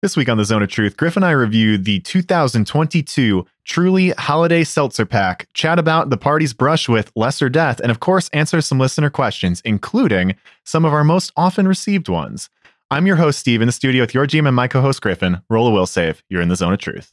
This week on the Zone of Truth, Griff and I review the 2022 Truly Holiday Seltzer Pack, chat about the party's brush with lesser death, and of course, answer some listener questions, including some of our most often received ones. I'm your host, Steve, in the studio with your GM and my co host, Griffin. Roll a will save. You're in the Zone of Truth.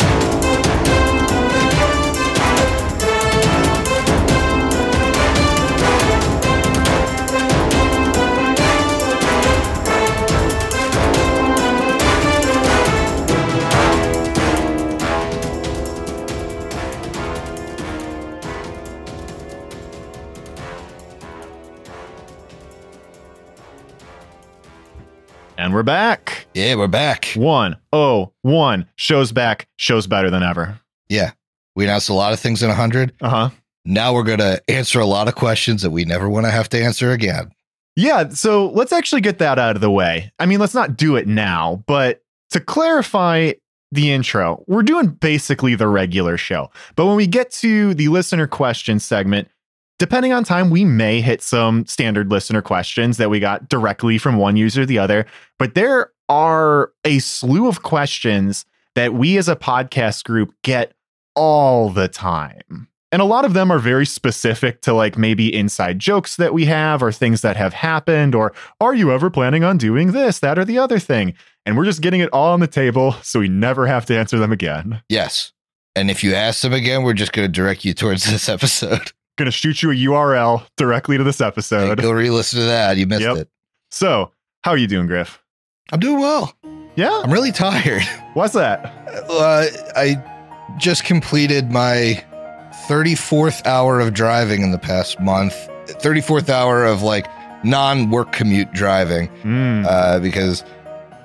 And we're back. Yeah, we're back. One, oh, one. Show's back. Show's better than ever. Yeah. We announced a lot of things in 100. Uh huh. Now we're going to answer a lot of questions that we never want to have to answer again. Yeah. So let's actually get that out of the way. I mean, let's not do it now, but to clarify the intro, we're doing basically the regular show. But when we get to the listener question segment, depending on time, we may hit some standard listener questions that we got directly from one user or the other. But there are a slew of questions that we as a podcast group get all the time. And a lot of them are very specific to like maybe inside jokes that we have or things that have happened or are you ever planning on doing this, that, or the other thing? And we're just getting it all on the table so we never have to answer them again. Yes. And if you ask them again, we're just going to direct you towards this episode. Gonna shoot you a URL directly to this episode. Go re listen to that. You missed Yep. it. So, how are you doing, Griff? I'm doing well. Yeah? I'm really tired. What's that? Uh, I just completed my 34th hour of driving in the past month. 34th hour of like non work commute driving Mm. uh, because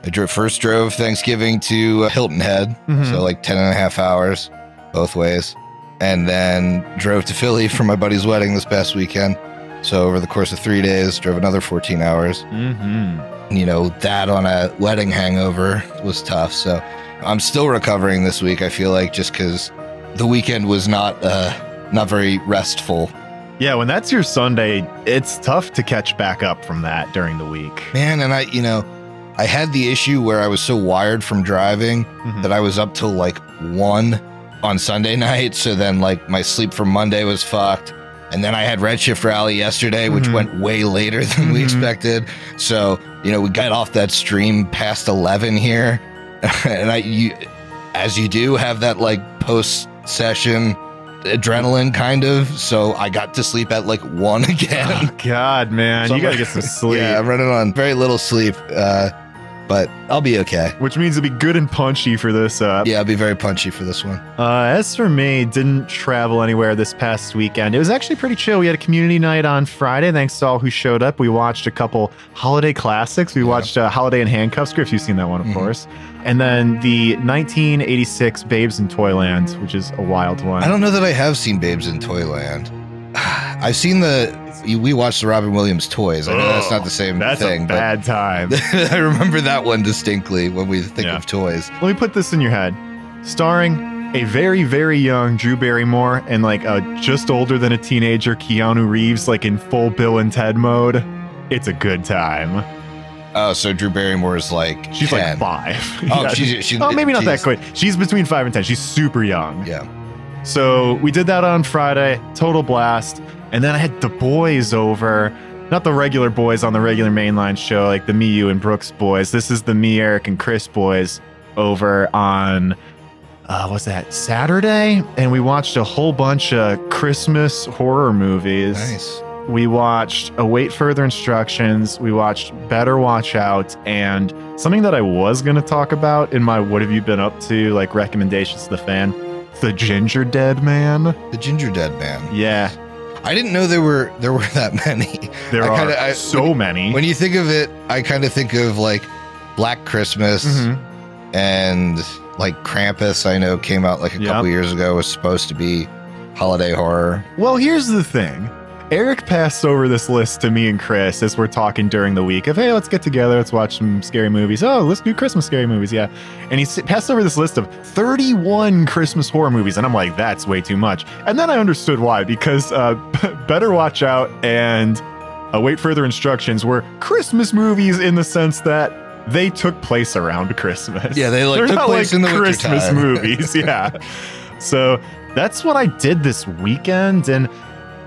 I first drove Thanksgiving to uh, Hilton Head. Mhm. So like 10 and a half hours both ways. And then drove to Philly for my buddy's wedding this past weekend. So over the course of three days, drove another 14 hours. Mhm. You know, that on a wedding hangover was tough. So I'm still recovering this week. I feel like just because the weekend was not uh, not very restful. Yeah, when that's your Sunday, it's tough to catch back up from that during the week. Man, and I, you know, I had the issue where I was so wired from driving Mhm. that I was up till like one on Sunday night. So then like my sleep for Monday was fucked. And then I had Redshift rally yesterday, which Mhm. went way later than we Mhm. expected. So, you know, we got off that stream past 11 here. and I, you, as you do, have that like post session adrenaline kind of. So I got to sleep at like one again. Oh, God, man, So you gotta get some sleep. yeah, I'm running on very little sleep. Uh, but I'll be okay. Which means it'll be good and punchy for this uh, Yeah, I'll be very punchy for this one. Uh, as for me, didn't travel anywhere this past weekend. It was actually pretty chill. We had a community night on Friday. Thanks to all who showed up. We watched a couple holiday classics. We Yeah. watched uh, Holiday in Handcuffs. Griff, you've seen that one, of Mhm. course. And then the 1986 Babes in Toyland, which is a wild one. I don't know that I have seen Babes in Toyland. I've seen the we watched the Robin Williams toys. I know that's not the same That's thing, a bad time. I remember that one distinctly when we think Yeah. of toys. Let me put this in your head. Starring a very, very young Drew Barrymore and like a just older than a teenager Keanu Reeves, like in full Bill and Ted mode. It's a good time. Oh, so Drew Barrymore is like She's 10. like five. Oh, Yeah. she's, she's oh, maybe not that quick. She's between five and ten. She's super young. Yeah. So we did that on Friday. Total blast. And then I had the boys over. Not the regular boys on the regular mainline show, like the me, you, and Brooks boys. This is the me, Eric, and Chris boys over on uh, what's that Saturday, and we watched a whole bunch of Christmas horror movies. Nice. We watched Await Further Instructions. We watched Better Watch Out, and something that I was going to talk about in my What Have You Been Up To, like recommendations to the fan, The Ginger Dead Man. The Ginger Dead Man. Yeah, I didn't know there were there were that many. there I are kinda- I- so many. When you think of it, I kind of think of like Black Christmas Mhm. and like Krampus. I know came out like a Yep. couple years ago. Was supposed to be holiday horror. Well, here's the thing. Eric passed over this list to me and Chris as we're talking during the week of, hey, let's get together, let's watch some scary movies. Oh, let's do Christmas scary movies, yeah. And he passed over this list of 31 Christmas horror movies, and I'm like, that's way too much. And then I understood why, because uh, Better Watch Out and Await Further Instructions were Christmas movies in the sense that they took place around Christmas. Yeah, they like They're took place like in the Christmas movies. Yeah. so that's what I did this weekend. And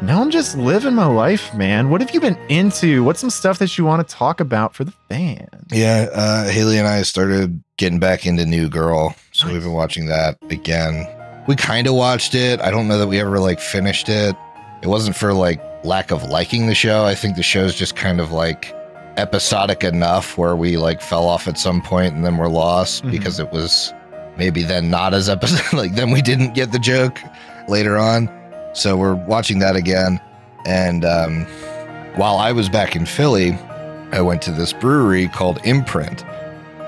now I'm just living my life, man. What have you been into? What's some stuff that you want to talk about for the fans? Yeah, uh, Haley and I started getting back into New Girl, so Nice. we've been watching that again. We kind of watched it. I don't know that we ever like finished it. It wasn't for like lack of liking the show. I think the show's just kind of like episodic enough where we like fell off at some point and then we're lost Mhm. because it was maybe then not as episode like then we didn't get the joke later on. So we're watching that again. And um, while I was back in Philly, I went to this brewery called Imprint.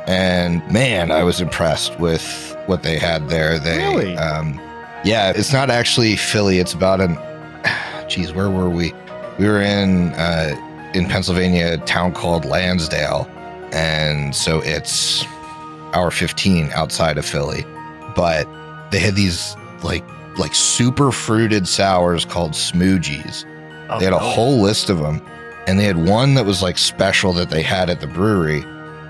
And man, I was impressed with what they had there. They, Really? um, yeah, it's not actually Philly. It's about an, geez, where were we? We were in uh, in Pennsylvania, a town called Lansdale, and so it's hour fifteen outside of Philly. But they had these like like super fruited sours called Schmoojees. Oh, They had a whole list of them, and they had one that was like special that they had at the brewery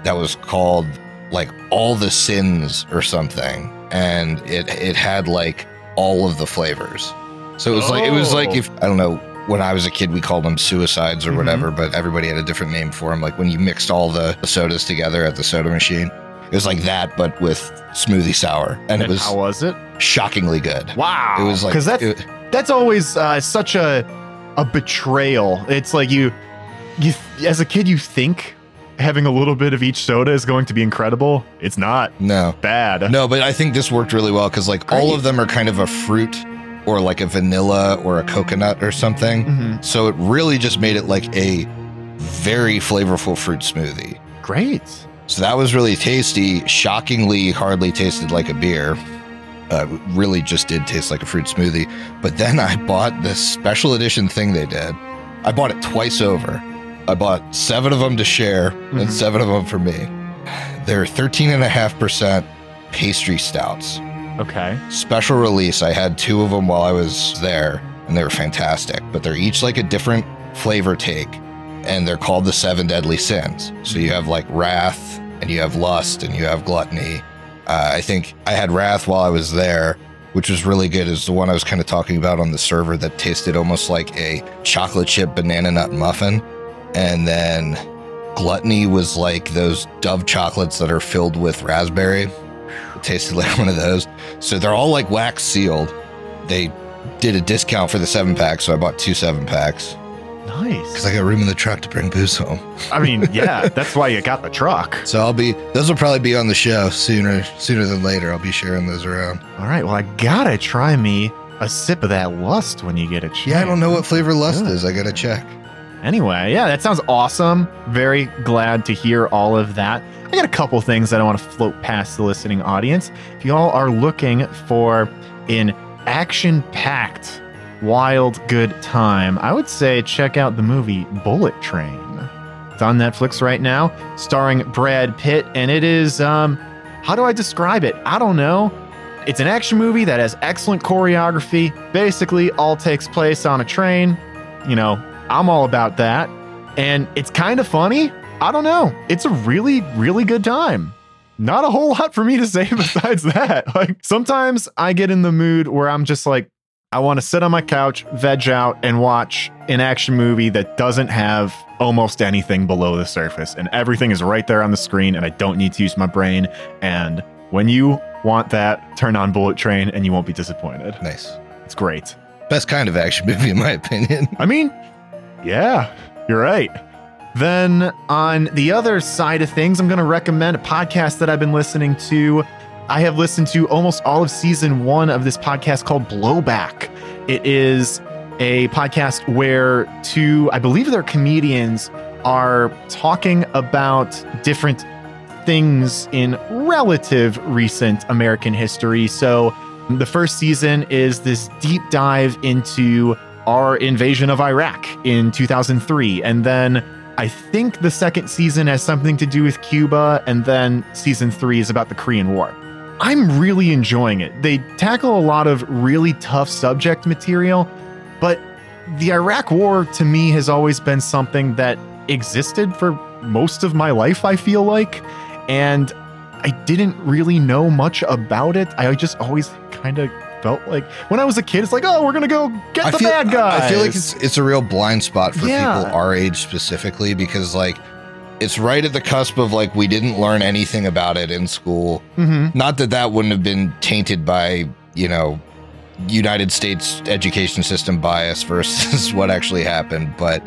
that was called like all the sins or something, and it it had like all of the flavors. So it was like it was like Oh. if I don't know when I was a kid we called them suicides or Mhm. whatever, but everybody had a different name for them. Like when you mixed all the sodas together at the soda machine, it was like that but with smoothie sour, and it was how was it? shockingly good. Wow. It was like because that's it- that's always uh, such a a betrayal. It's like you you as a kid you think having a little bit of each soda is going to be incredible. It's not no. bad. No, but I think this worked really well because like all of them are kind of a fruit or like a vanilla or a coconut or something. Mhm. So it really just made it like a very flavorful fruit smoothie. Great. So that was really tasty. Shockingly, hardly tasted like a beer. Uh, really just did taste like a fruit smoothie. But then I bought this special edition thing they did. I bought it twice over. I bought seven of them to share Mhm. and seven of them for me. They're 13.5% pastry stouts Okay. special release. I had two of them while I was there, and they were fantastic. But they're each like a different flavor take, and they're called the seven deadly sins. So you have like wrath, and you have lust, and you have gluttony. Uh, I think I had wrath while I was there, which was really good. Is the one I was kind of talking about on the server that tasted almost like a chocolate chip banana nut muffin, and then gluttony was like those Dove chocolates that are filled with raspberry. It tasted like one of those. So they're all like wax sealed. They did a discount for the seven pack, so I bought two seven packs Nice. because I got room in the truck to bring booze home. I mean, yeah, that's why you got the truck. So I'll be those will probably be on the show sooner sooner than later. I'll be sharing those around. All right. Well, I gotta try me a sip of that lust when you get a chance. Yeah, I don't know what flavor lust Good. is. I gotta check. Anyway, yeah, that sounds awesome. Very glad to hear all of that. I got a couple things that I want to float past the listening audience. If y'all are looking for an action packed, wild, good time, I would say check out the movie Bullet Train. It's on Netflix right now, starring Brad Pitt, and it is, um, how do I describe it? I don't know. It's an action movie that has excellent choreography. Basically, all takes place on a train. You know, I'm all about that. And it's kind of funny. I don't know. It's a really, really good time. Not a whole lot for me to say besides that. Like sometimes I get in the mood where I'm just like, I want to sit on my couch, veg out, and watch an action movie that doesn't have almost anything below the surface. And everything is right there on the screen, and I don't need to use my brain. And when you want that, turn on Bullet Train and you won't be disappointed. Nice. It's great. Best kind of action movie in my opinion. I mean, yeah, you're right. Then on the other side of things, I'm going to recommend a podcast that I've been listening to. I have listened to almost all of season one of this podcast called Blowback. It is a podcast where two, I believe they're comedians, are talking about different things in relative recent American history. So the first season is this deep dive into our invasion of Iraq in 2003. And then I think the second season has something to do with Cuba. And then season three is about the Korean War. I'm really enjoying it. They tackle a lot of really tough subject material, but the Iraq War to me has always been something that existed for most of my life, I feel like. And I didn't really know much about it. I just always kind of felt like when I was a kid, it's like, oh, we're gonna go get I the feel, bad guys. I feel like it's it's a real blind spot for Yeah. people our age specifically because like it's right at the cusp of like we didn't learn anything about it in school. hmm Not that that wouldn't have been tainted by you know United States education system bias versus what actually happened, but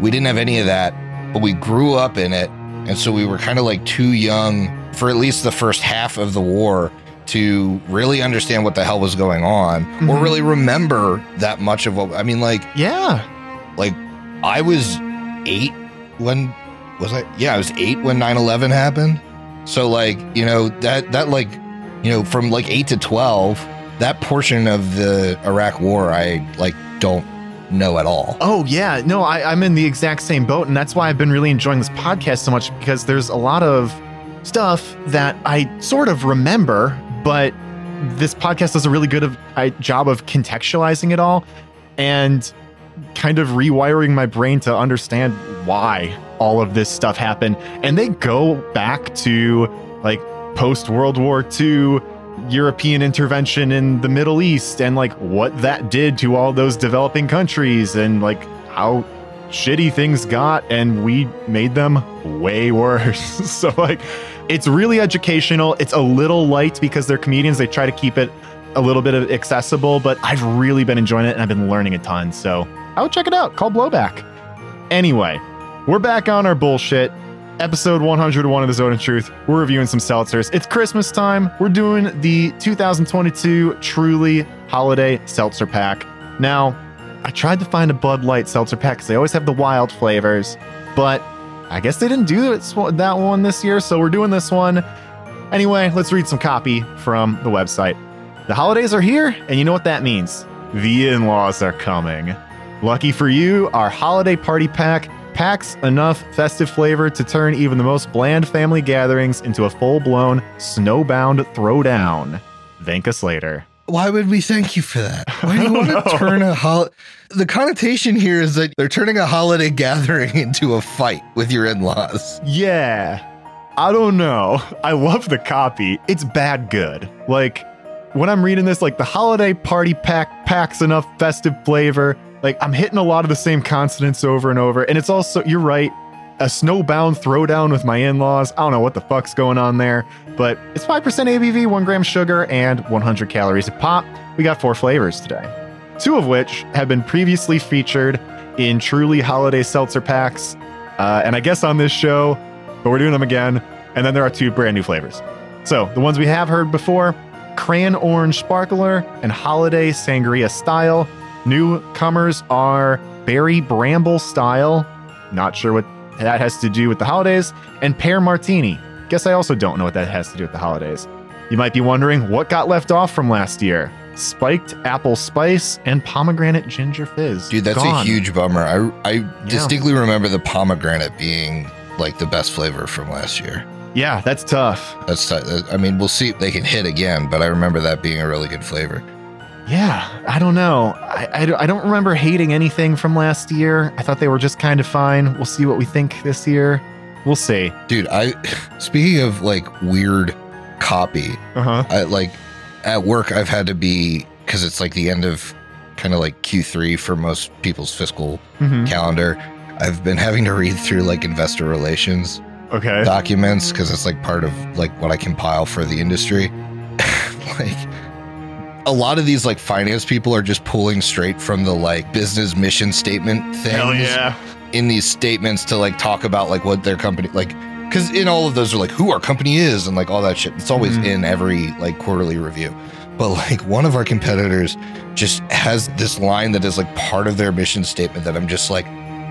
we didn't have any of that. But we grew up in it, and so we were kind of like too young for at least the first half of the war to really understand what the hell was going on or Mhm. really remember that much of what I mean like Yeah. like I was 8 when was I yeah, I was 8 when 9/11 happened. So like, you know, that that like, you know, from like 8 to 12, that portion of the Iraq war I like don't know at all. Oh yeah, no, I, I'm in the exact same boat, and that's why I've been really enjoying this podcast so much because there's a lot of stuff that I sort of remember, but this podcast does a really good of, I, job of contextualizing it all and kind of rewiring my brain to understand why all of this stuff happen. And they go back to like post World War II European intervention in the Middle East and like what that did to all those developing countries and like how shitty things got and we made them way worse. so like it's really educational. It's a little light because they're comedians. They try to keep it a little bit of accessible, but I've really been enjoying it and I've been learning a ton. So I would check it out. Call Blowback. Anyway, we're back on our bullshit. Episode 101 of the Zone of Truth. We're reviewing some seltzers. It's Christmas time. We're doing the 2022 Truly Holiday Seltzer Pack. Now, I tried to find a Bud Light seltzer pack because they always have the wild flavors, but I guess they didn't do that one this year, so we're doing this one. Anyway, let's read some copy from the website. The holidays are here, and you know what that means. The in laws are coming. Lucky for you, our holiday party pack packs enough festive flavor to turn even the most bland family gatherings into a full blown, snowbound throwdown. Thank us later. Why would we thank you for that? Why do you want know. to turn a hol- The connotation here is that they're turning a holiday gathering into a fight with your in-laws. Yeah. I don't know. I love the copy. It's bad good. Like when I'm reading this, like the holiday party pack packs enough festive flavor. Like I'm hitting a lot of the same consonants over and over. And it's also, you're right, a snowbound throwdown with my in-laws. I don't know what the fuck's going on there, but it's 5% ABV, 1 gram sugar, and 100 calories a pop. We got four flavors today. Two of which have been previously featured in truly holiday seltzer packs. Uh, and I guess on this show, but we're doing them again. And then there are two brand new flavors. So the ones we have heard before Cran Orange Sparkler and Holiday Sangria Style. Newcomers are Berry Bramble Style. Not sure what that has to do with the holidays. And Pear Martini. Guess I also don't know what that has to do with the holidays. You might be wondering what got left off from last year spiked apple spice and pomegranate ginger fizz. Dude, that's Gone. a huge bummer. I I distinctly remember the pomegranate being like the best flavor from last year. Yeah, that's tough. That's t- I mean, we'll see if they can hit again, but I remember that being a really good flavor. Yeah, I don't know. I, I, don't- I don't remember hating anything from last year. I thought they were just kind of fine. We'll see what we think this year. We'll see. Dude, I speaking of like weird copy, Uh huh. I like at work I've had to be cuz it's like the end of kind of like Q3 for most people's fiscal hmm calendar. I've been having to read through like investor relations Okay. documents because it's like part of like what I compile for the industry. like a lot of these like finance people are just pulling straight from the like business mission statement things Hell yeah. in these statements to like talk about like what their company like because in all of those are like who our company is and like all that shit. It's always Mhm. in every like quarterly review. But like one of our competitors just has this line that is like part of their mission statement that I'm just like,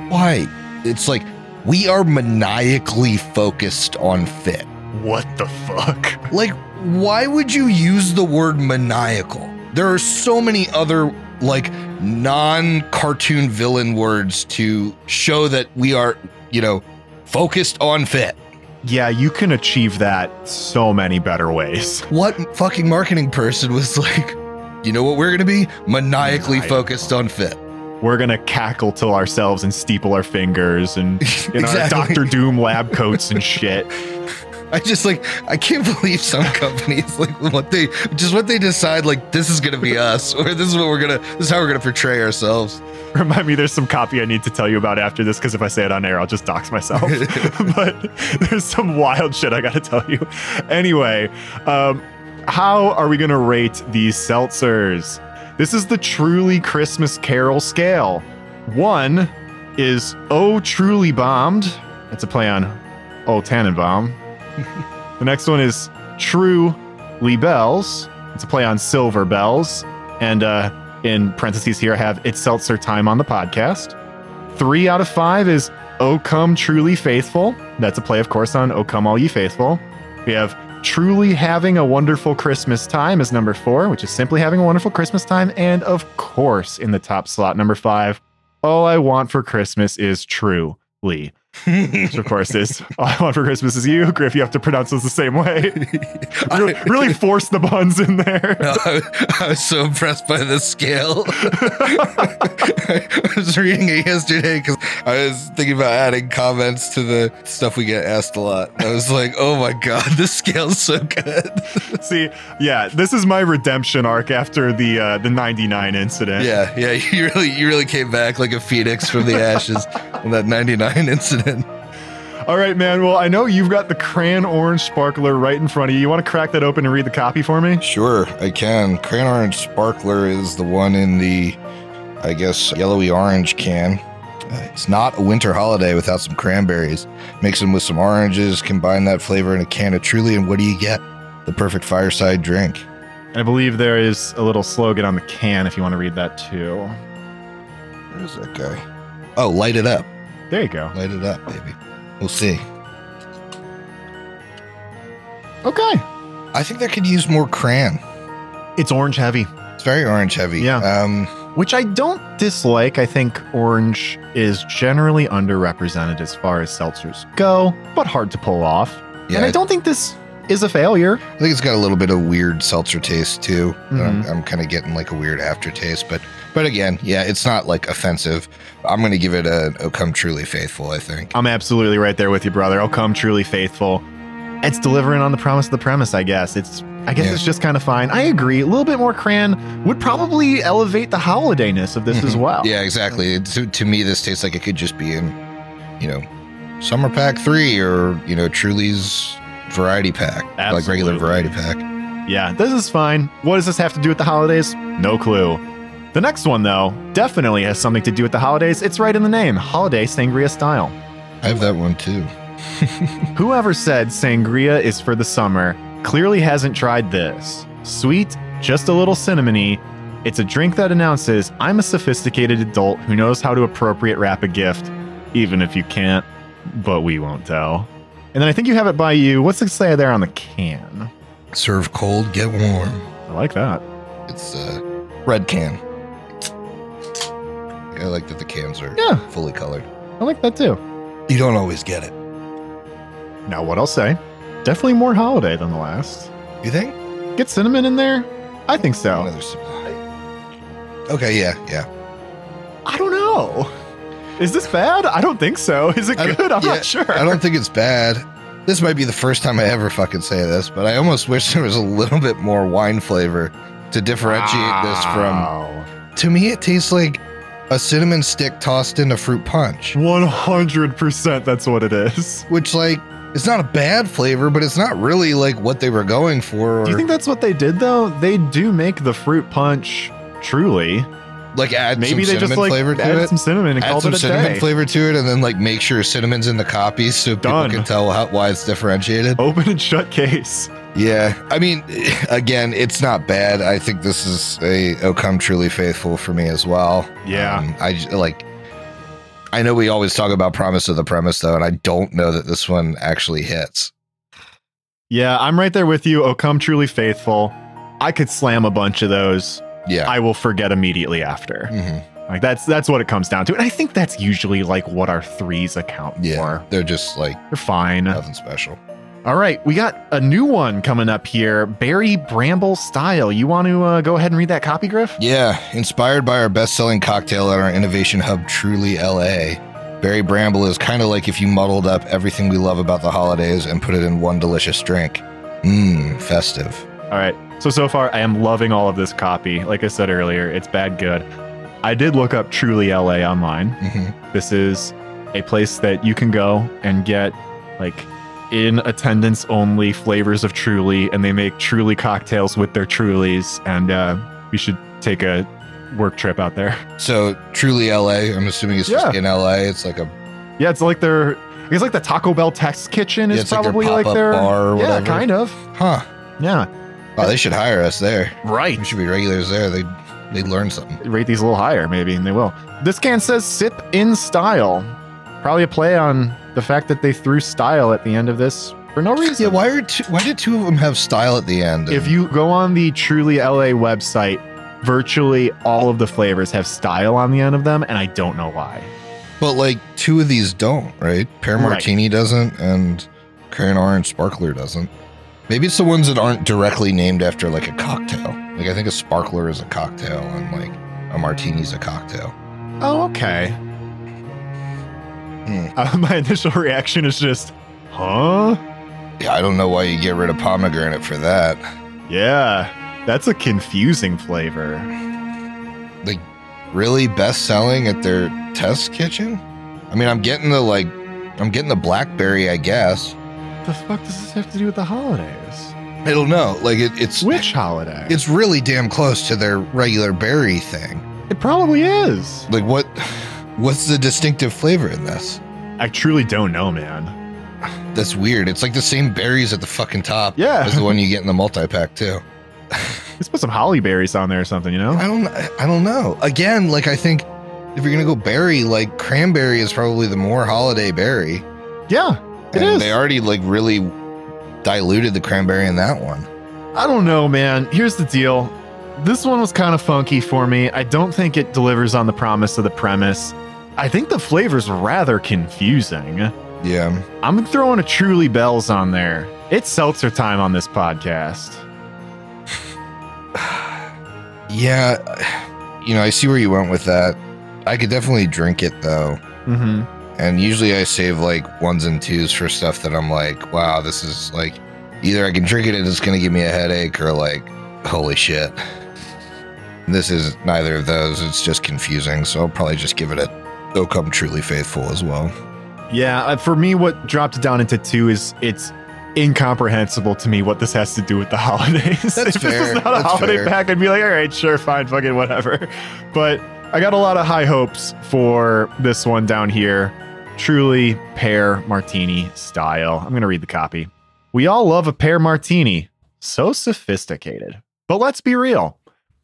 why? It's like we are maniacally focused on fit. What the fuck? Like, why would you use the word maniacal? There are so many other like non-cartoon villain words to show that we are, you know, focused on fit. Yeah, you can achieve that so many better ways. What fucking marketing person was like, you know what we're gonna be? Maniacally Maniacal. focused on fit. we're gonna cackle to ourselves and steeple our fingers and in our Doctor Doom lab coats and shit. I just like I can't believe some companies like what they just what they decide like this is gonna be us or this is what we're gonna this is how we're gonna portray ourselves. Remind me, there's some copy I need to tell you about after this because if I say it on air, I'll just dox myself. but there's some wild shit I gotta tell you. Anyway, um, how are we gonna rate these seltzers? This is the truly Christmas Carol scale. One is Oh Truly Bombed. It's a play on Oh Tannenbaum. The next one is True Lee Bells. It's a play on Silver Bells. And uh, in parentheses here, I have It's Seltzer Time on the podcast. Three out of five is Oh Come Truly Faithful. That's a play, of course, on Oh Come All Ye Faithful. We have Truly Having a Wonderful Christmas Time is number four, which is simply having a wonderful Christmas time. And of course, in the top slot, number five, All I Want for Christmas is Truly. Which, of course, is All I Want for Christmas is You. Griff, you have to pronounce those the same way. really, really force the buns in there. I, I was so impressed by the scale. I was reading it yesterday because I was thinking about adding comments to the stuff we get asked a lot. I was like, oh my god, this scale's so good. See, yeah, this is my redemption arc after the uh, the 99 incident. yeah, yeah, you really you really came back like a phoenix from the ashes in that 99 incident. All right, man. Well, I know you've got the cran orange sparkler right in front of you. You want to crack that open and read the copy for me? Sure, I can. Cran Orange Sparkler is the one in the, I guess, yellowy orange can. Uh, it's not a winter holiday without some cranberries. Mix them with some oranges, combine that flavor in a can of Truly, and what do you get? The perfect fireside drink. I believe there is a little slogan on the can if you want to read that too. Where's that guy? Oh, light it up. There you go. Light it up, baby. We'll see. Okay. I think that could use more cran. It's orange heavy, It's very orange heavy. Yeah. Um, which I don't dislike. I think orange is generally underrepresented as far as seltzers go, but hard to pull off. yeah, and I don't think this is a failure. I think it's got a little bit of weird seltzer taste too. I'm, Mhm. I'm kind of getting like a weird aftertaste, but but again, yeah, it's not like offensive. I'm gonna give it a, a come truly faithful. I think. I'm absolutely right there with you, brother. I'll come truly faithful. It's delivering on the promise of the premise, I guess. It's I guess Yeah. it's just kind of fine. I agree. A little bit more cran would probably elevate the holidayness of this as Mhm. well. Yeah, exactly. To, to me, this tastes like it could just be in, you know, summer pack three or you know Truly's variety pack, like regular variety pack. Yeah, this is fine. What does this have to do with the holidays? No clue. The next one, though, definitely has something to do with the holidays. It's right in the name Holiday Sangria Style. I have that one too. Whoever said sangria is for the summer clearly hasn't tried this. Sweet, just a little cinnamony. It's a drink that announces I'm a sophisticated adult who knows how to appropriate wrap a gift, even if you can't, but we won't tell. And then I think you have it by you. What's it say there on the can? Serve cold, get warm. I like that. It's a red can. I like that the cans are Yeah, fully colored. I like that too. You don't always get it. Now, what I'll say, definitely more holiday than the last. You think? Get cinnamon in there? I think so. Another. Okay, yeah, yeah. I don't know. Is this bad? I don't think so. Is it good? I'm yeah, not sure. I don't think it's bad. This might be the first time I ever fucking say this, but I almost wish there was a little bit more wine flavor to differentiate this from. To me, it tastes like a cinnamon stick tossed in a fruit punch, 100% that's what it is. which, like, it's not a bad flavor, but it's not really like what they were going for. Or, Do you think that's what they did though? They do make the fruit punch truly. Like add Maybe some they just cinnamon like flavor to added it? some cinnamon and add called some it a cinnamon day. flavor to it, and then like make sure cinnamon's in the copies so people can tell how, why it's differentiated. Open and shut case. Yeah, I mean, again, it's not bad. I think this is a "Oh Come Truly Faithful" for me as well. Yeah. Um, I j- like. I know we always talk about promise of the premise though, and I don't know that this one actually hits. Yeah, I'm right there with you. Oh, come truly faithful. I could slam a bunch of those. Yeah. I will forget immediately after. Mhm. Like that's that's what it comes down to. And I think that's usually like what our threes account Yeah. for. They're just like They're fine. nothing special. All right, we got a new one coming up here. Berry Bramble Style. You want to uh, go ahead and read that copy, Griff? Yeah, inspired by our best-selling cocktail at our innovation hub, Truly LA. Barry Bramble is kind of like if you muddled up everything we love about the holidays and put it in one delicious drink. Mmm, festive. All right. So so far, I am loving all of this copy. Like I said earlier, it's bad good. I did look up Truly LA online. hmm This is a place that you can go and get like in attendance only flavors of Truly, and they make Truly cocktails with their Trulies. And uh, we should take a work trip out there. So Truly LA, I'm assuming it's just in LA. It's like a Yeah, it's like their. it's like the Taco Bell test kitchen is Yeah, it's like their probably like their bar or yeah, kind of. huh. Yeah, Oh, they should hire us there. right. We should be regulars there. They they learn something. rate these a little higher, maybe, and they will. This can says sip in style. Probably a play on the fact that they threw style at the end of this for no reason. Yeah, why are two, why did two of them have style at the end? If you go on the Truly LA website, virtually all of the flavors have style on the end of them, and I don't know why. but like two of these don't, right? Pear Right. Martini doesn't, and Cran Orange Sparkler doesn't. Maybe it's the ones that aren't directly named after like a cocktail. Like I think a sparkler is a cocktail, and like a martini's a cocktail. Oh, okay. Hmm. Uh, my initial reaction is just, huh? Yeah, I don't know why you get rid of pomegranate for that. Yeah, that's a confusing flavor. Like, really best selling at their test kitchen? I mean, I'm getting the like, I'm getting the blackberry, I guess. The fuck does this have to do with the holidays? I don't know. Like, it, it's Which holiday? it's really damn close to their regular berry thing. it probably is. Like, what? What's the distinctive flavor in this? I truly don't know, man. That's weird. It's like the same berries at the fucking top Yeah. as the one you get in the multi pack too. Let's put some holly berries on there or something, you know? I don't. I don't know. Again, like I think if you're gonna go berry, like cranberry is probably the more holiday berry. Yeah, it and is. They already like really diluted the cranberry in that one. I don't know, man. Here's the deal. This one was kind of funky for me. I don't think it delivers on the promise of the premise. I think the flavor's rather confusing. Yeah. I'm throwing a Truly Bells on there. It's seltzer time on this podcast. Yeah. You know, I see where you went with that. I could definitely drink it though. Mm-hmm. And usually I save like ones and twos for stuff that I'm like, wow, this is like either I can drink it and it's gonna give me a headache or like, holy shit. This is neither of those. It's just confusing. So I'll probably just give it a Oh Come Truly Faithful as well. Yeah, uh, for me, what dropped it down into two is it's incomprehensible to me what this has to do with the holidays. That's if this fair. is not a holiday fair. pack, I'd be like, all right, sure, fine, fucking whatever. But I got a lot of high hopes for this one down here. Truly pear martini style. I'm going to read the copy. We all love a pear martini. So sophisticated. But let's be real.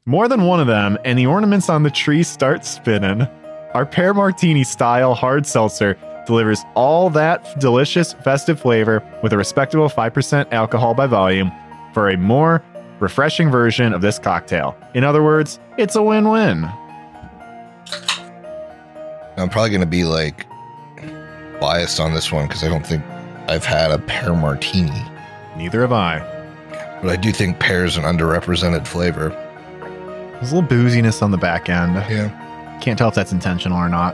More than one of them, and the ornaments on the tree start spinning. Our pear martini style hard seltzer delivers all that delicious festive flavor with a respectable 5% alcohol by volume for a more refreshing version of this cocktail. In other words, it's a win win. I'm probably gonna be like biased on this one because I don't think I've had a pear martini. Neither have I. But I do think pear is an underrepresented flavor. There's a little booziness on the back end. Yeah. Can't tell if that's intentional or not.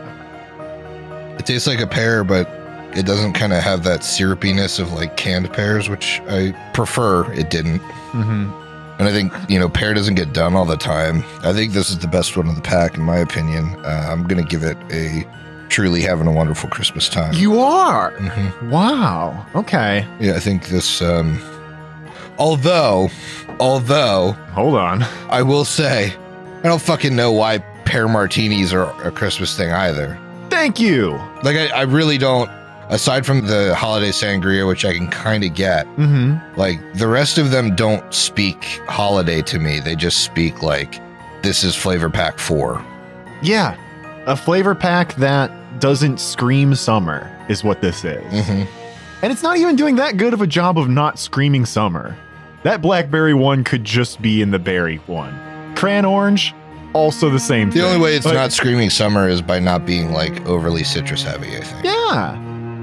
It tastes like a pear, but it doesn't kind of have that syrupiness of like canned pears, which I prefer. It didn't. Mm-hmm. And I think, you know, pear doesn't get done all the time. I think this is the best one in the pack, in my opinion. Uh, I'm going to give it a truly having a wonderful Christmas time. You are. Mhm. Wow. Okay. Yeah, I think this, um, although, although Hold on. I will say, I don't fucking know why pear martinis are a Christmas thing either. Thank you. Like, I, I really don't, aside from the holiday sangria, which I can kind of get, Mm-hmm. like the rest of them don't speak holiday to me. They just speak like this is flavor pack four. Yeah. A flavor pack that doesn't scream summer is what this is. Mhm. And it's not even doing that good of a job of not screaming summer. That blackberry one could just be in the berry one. Cran orange, also the same thing. The thing. only way it's Like, not screaming summer is by not being like overly citrus heavy. I think. Yeah.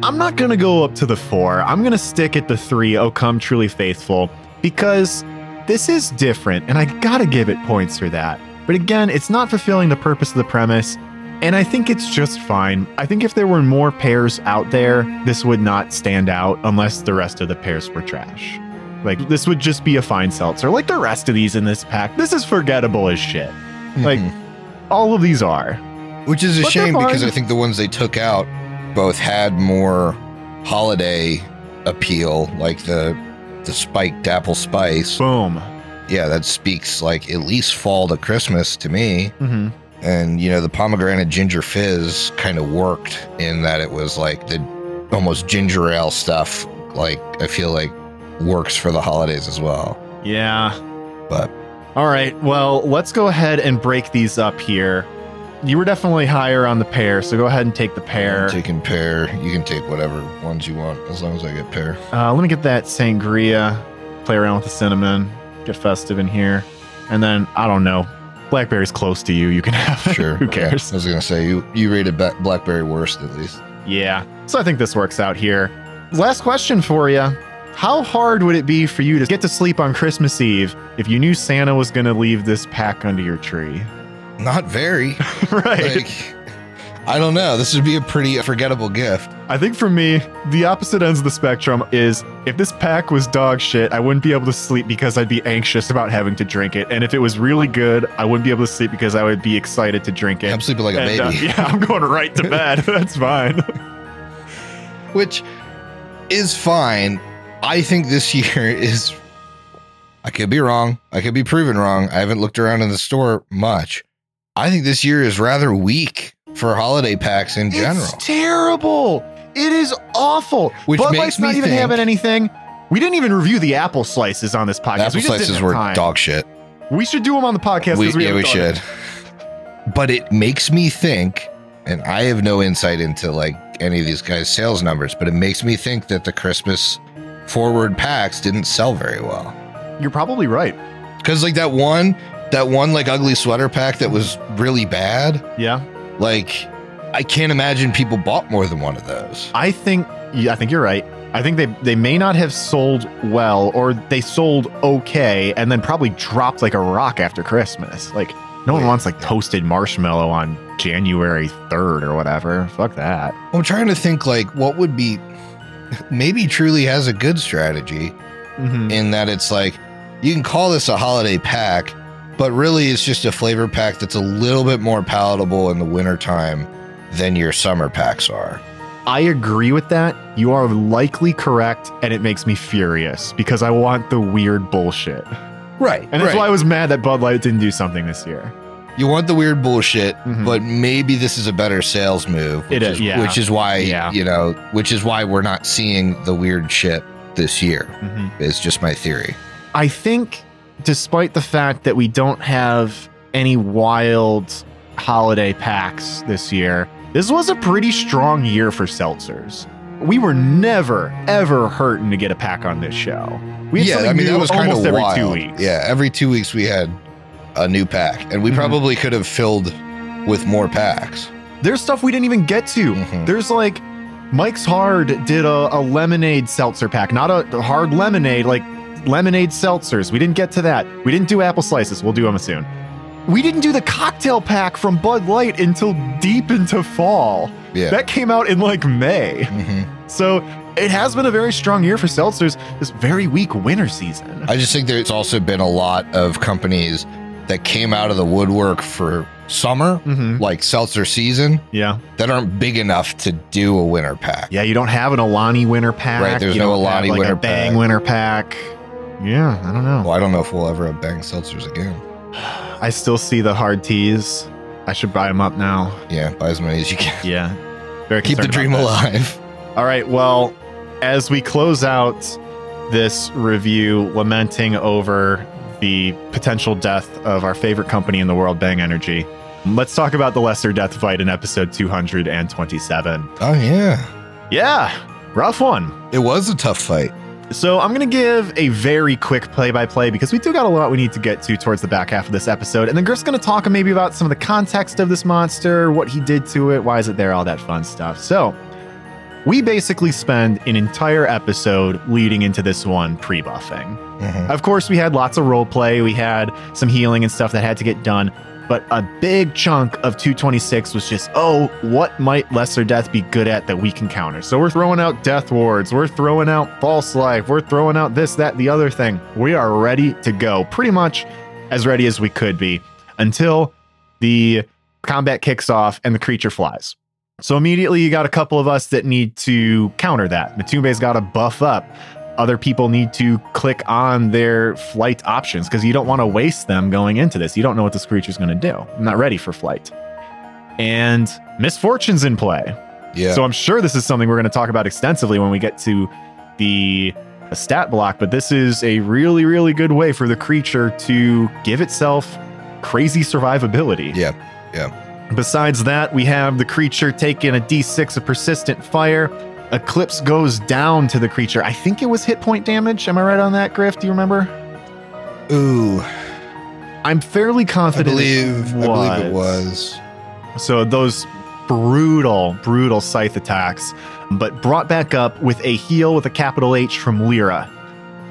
I'm not to go up to the four. I'm to stick at the three, Oh Come Truly Faithful, because this is different, and I got to give it points for that. But again, it's not fulfilling the purpose of the premise, and I think it's just fine. I think if there were more pears out there, this would not stand out unless the rest of the pears were trash. Like, this would just be a fine seltzer, like the rest of these in this pack. This is forgettable as shit. Like, Mhm. all of these are. which is a But shame because. I think the ones they took out both had more holiday appeal, like the the spiked apple spice. Boom. Yeah, that speaks like at least fall to Christmas to me. hmm and you know the pomegranate ginger fizz kind of worked in that it was like the almost ginger ale stuff like i feel like works for the holidays as well Yeah. but All right. Well, let's go ahead and break these up here. You were definitely higher on the pear, so go ahead and take the pear. I'm taking pear you can take whatever ones you want as long as i get pear Uh, let me get that sangria, play around with the cinnamon, get festive in here. And then, I don't know, blackberry's close to you. You can have it. sure Who yeah. cares? i was gonna say you you rated blackberry worst at least Yeah. So I think this works out here. Last question for you. How hard would it be for you to get to sleep on Christmas Eve if you knew Santa was going to leave this pack under your tree? not very right. like i don't know this would be a pretty forgettable gift I think for me, the opposite ends of the spectrum is if this pack was dog shit, I wouldn't be able to sleep because I'd be anxious about having to drink it. And if it was really good, I wouldn't be able to sleep because I would be excited to drink it. i'm sleeping like a And, uh, baby yeah, I'm going right to bed. That's fine. which is fine. I think this year is. I could be wrong. I could be proven wrong. I haven't looked around in the store much. I think this year is rather weak for holiday packs in general. It's terrible. It is awful. Which Bud makes Light's me not even think- having anything. We didn't even review the apple slices on this podcast. Apple we just slices didn't have were time. dog shit. We should do them on the podcast. We, 'cause yeah, haven't we done should. it. But it makes me think, and I have no insight into like any of these guys' sales numbers, but it makes me think that the Christmas forward packs didn't sell very well. You're probably right. Because like that one, that one like ugly sweater pack that was really bad. Yeah. Like, I can't imagine people bought more than one of those. I think yeah, I think you're right. I think they they may not have sold well or they sold okay and then probably dropped like a rock after Christmas. Like no one Yeah. wants like toasted marshmallow on January 3rd or whatever. Fuck that. I'm trying to think like what would be. Maybe Truly has a good strategy Mhm. in that it's like you can call this a holiday pack, but really it's just a flavor pack that's a little bit more palatable in the wintertime than your summer packs are. I agree with that. You are likely correct and it makes me furious because I want the weird bullshit. Right. And that's why I was mad that Bud Light didn't do something this year. you want the weird bullshit, Mhm. but maybe this is a better sales move. It Which is, yeah. Which is why Yeah. you know, which is why we're not seeing the weird shit this year. Mhm. It's just my theory. I think, despite the fact that we don't have any wild holiday packs this year, this was a pretty strong year for seltzers. We were never, ever hurting to get a pack on this show. We had yeah, something I mean new that was kind of every wild. two weeks. Yeah, every two weeks we had a new pack, and we Mhm. probably could have filled with more packs. There's stuff we didn't even get to. Mhm. There's like Mike's Hard did a, a lemonade seltzer pack, not a, a hard lemonade, like lemonade seltzers. We didn't get to that. We didn't do apple slices. We'll do them soon. We didn't do the cocktail pack from Bud Light until deep into fall. Yeah. That came out in like May. Mhm. So it has been a very strong year for seltzers. This very weak winter season. I just think there's also been a lot of companies that came out of the woodwork for summer, hmm like seltzer season, Yeah. that aren't big enough to do a winter pack. Yeah, you don't have an Alani winter pack. Right, there's You no don't have, Alani like, winter a Bang winter pack. Yeah, I don't know. Well, I don't know if we'll ever have bang seltzers again. I still see the hard teas. I should buy them up now. Yeah, buy as many as you can. Yeah. Very Keep the dream alive. All right. Well, as we close out this review, lamenting over the potential death of our favorite company in the world, Bang Energy, let's talk about the lesser death fight in episode 227. Oh yeah, Yeah, rough one. it was a tough fight. So I'm going to give a very quick play-by-play because we do got a lot we need to get to towards the back half of this episode, and then Griff's going to talk maybe about some of the context of this monster, what he did to it, why is it there, all that fun stuff. So we basically spend an entire episode leading into this one pre buffing. Mhm. Of course, we had lots of role play, we had some healing and stuff that had to get done, but a big chunk of 226 was just, oh, what might Lesser Death be good at that we can counter? So we're throwing out Death Wards, we're throwing out False Life, we're throwing out this, that, the other thing. We are ready to go, pretty much as ready as we could be until the combat kicks off and the creature flies. So immediately you got a couple of us that need to counter that. Matumbe's got to buff up. Other people need to click on their flight options because you don't want to waste them going into this. You don't know what this creature's going to do. I'm not ready for flight. And misfortune's in play. Yeah. So I'm sure this is something we're going to talk about extensively when we get to the stat block, but this is a really, really good way for the creature to give itself crazy survivability. Yeah. Yeah. Besides that, we have the creature taking a d6 of persistent fire. Eclipse goes down to the creature. I think it was hit point damage. Am I right on that, Griff? Do you remember? Ooh, I'm fairly I confident. believe, I believe it was. So those brutal, brutal scythe attacks, but brought back up with a heal with a capital H from Lyra.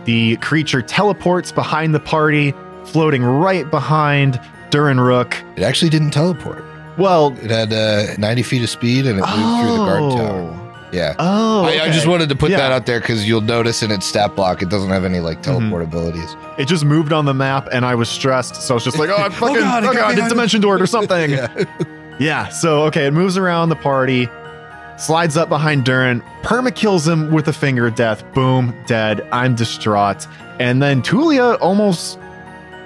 The creature teleports behind the party, floating right behind Durin Rook. It actually didn't teleport. Well, It had uh, 90 feet of speed and it moved through the guard tower. Yeah. Oh, I, I just wanted to put Yeah. that out there because you'll notice in its stat block it doesn't have any like Mhm. teleport abilities. It just moved on the map, and I was stressed, so it's just like, "Oh, I'm fucking, oh God, it got it's behind dimension door or something." Yeah. Yeah, so okay, it moves around the party, slides up behind Durin, perma kills him with a finger of death. Boom, dead. I'm distraught. And then Tulia almost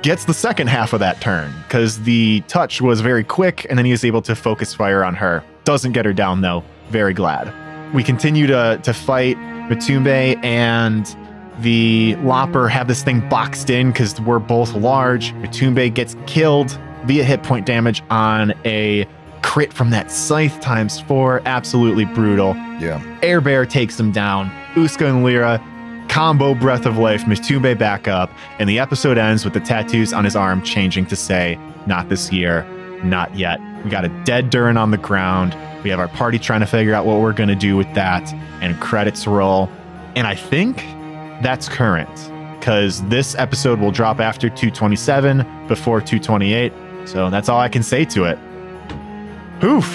gets the second half of that turn because the touch was very quick, and then he is able to focus fire on her. Doesn't get her down though. Very glad. We continue to to fight Matumbe and the Lopper have this thing boxed in because we're both large. Matumbe gets killed via hit point damage on a crit from that scythe times four. Absolutely brutal. Yeah. Air Bear takes him down. Uska and Lyra combo Breath of Life, Matumbe back up, and the episode ends with the tattoos on his arm changing to say, Not this year, not yet. We got a dead Durin on the ground. We have our party trying to figure out what we're going to do with that, and credits roll. And I think that's current because this episode will drop after 227, before 228. So that's all I can say to it. Poof.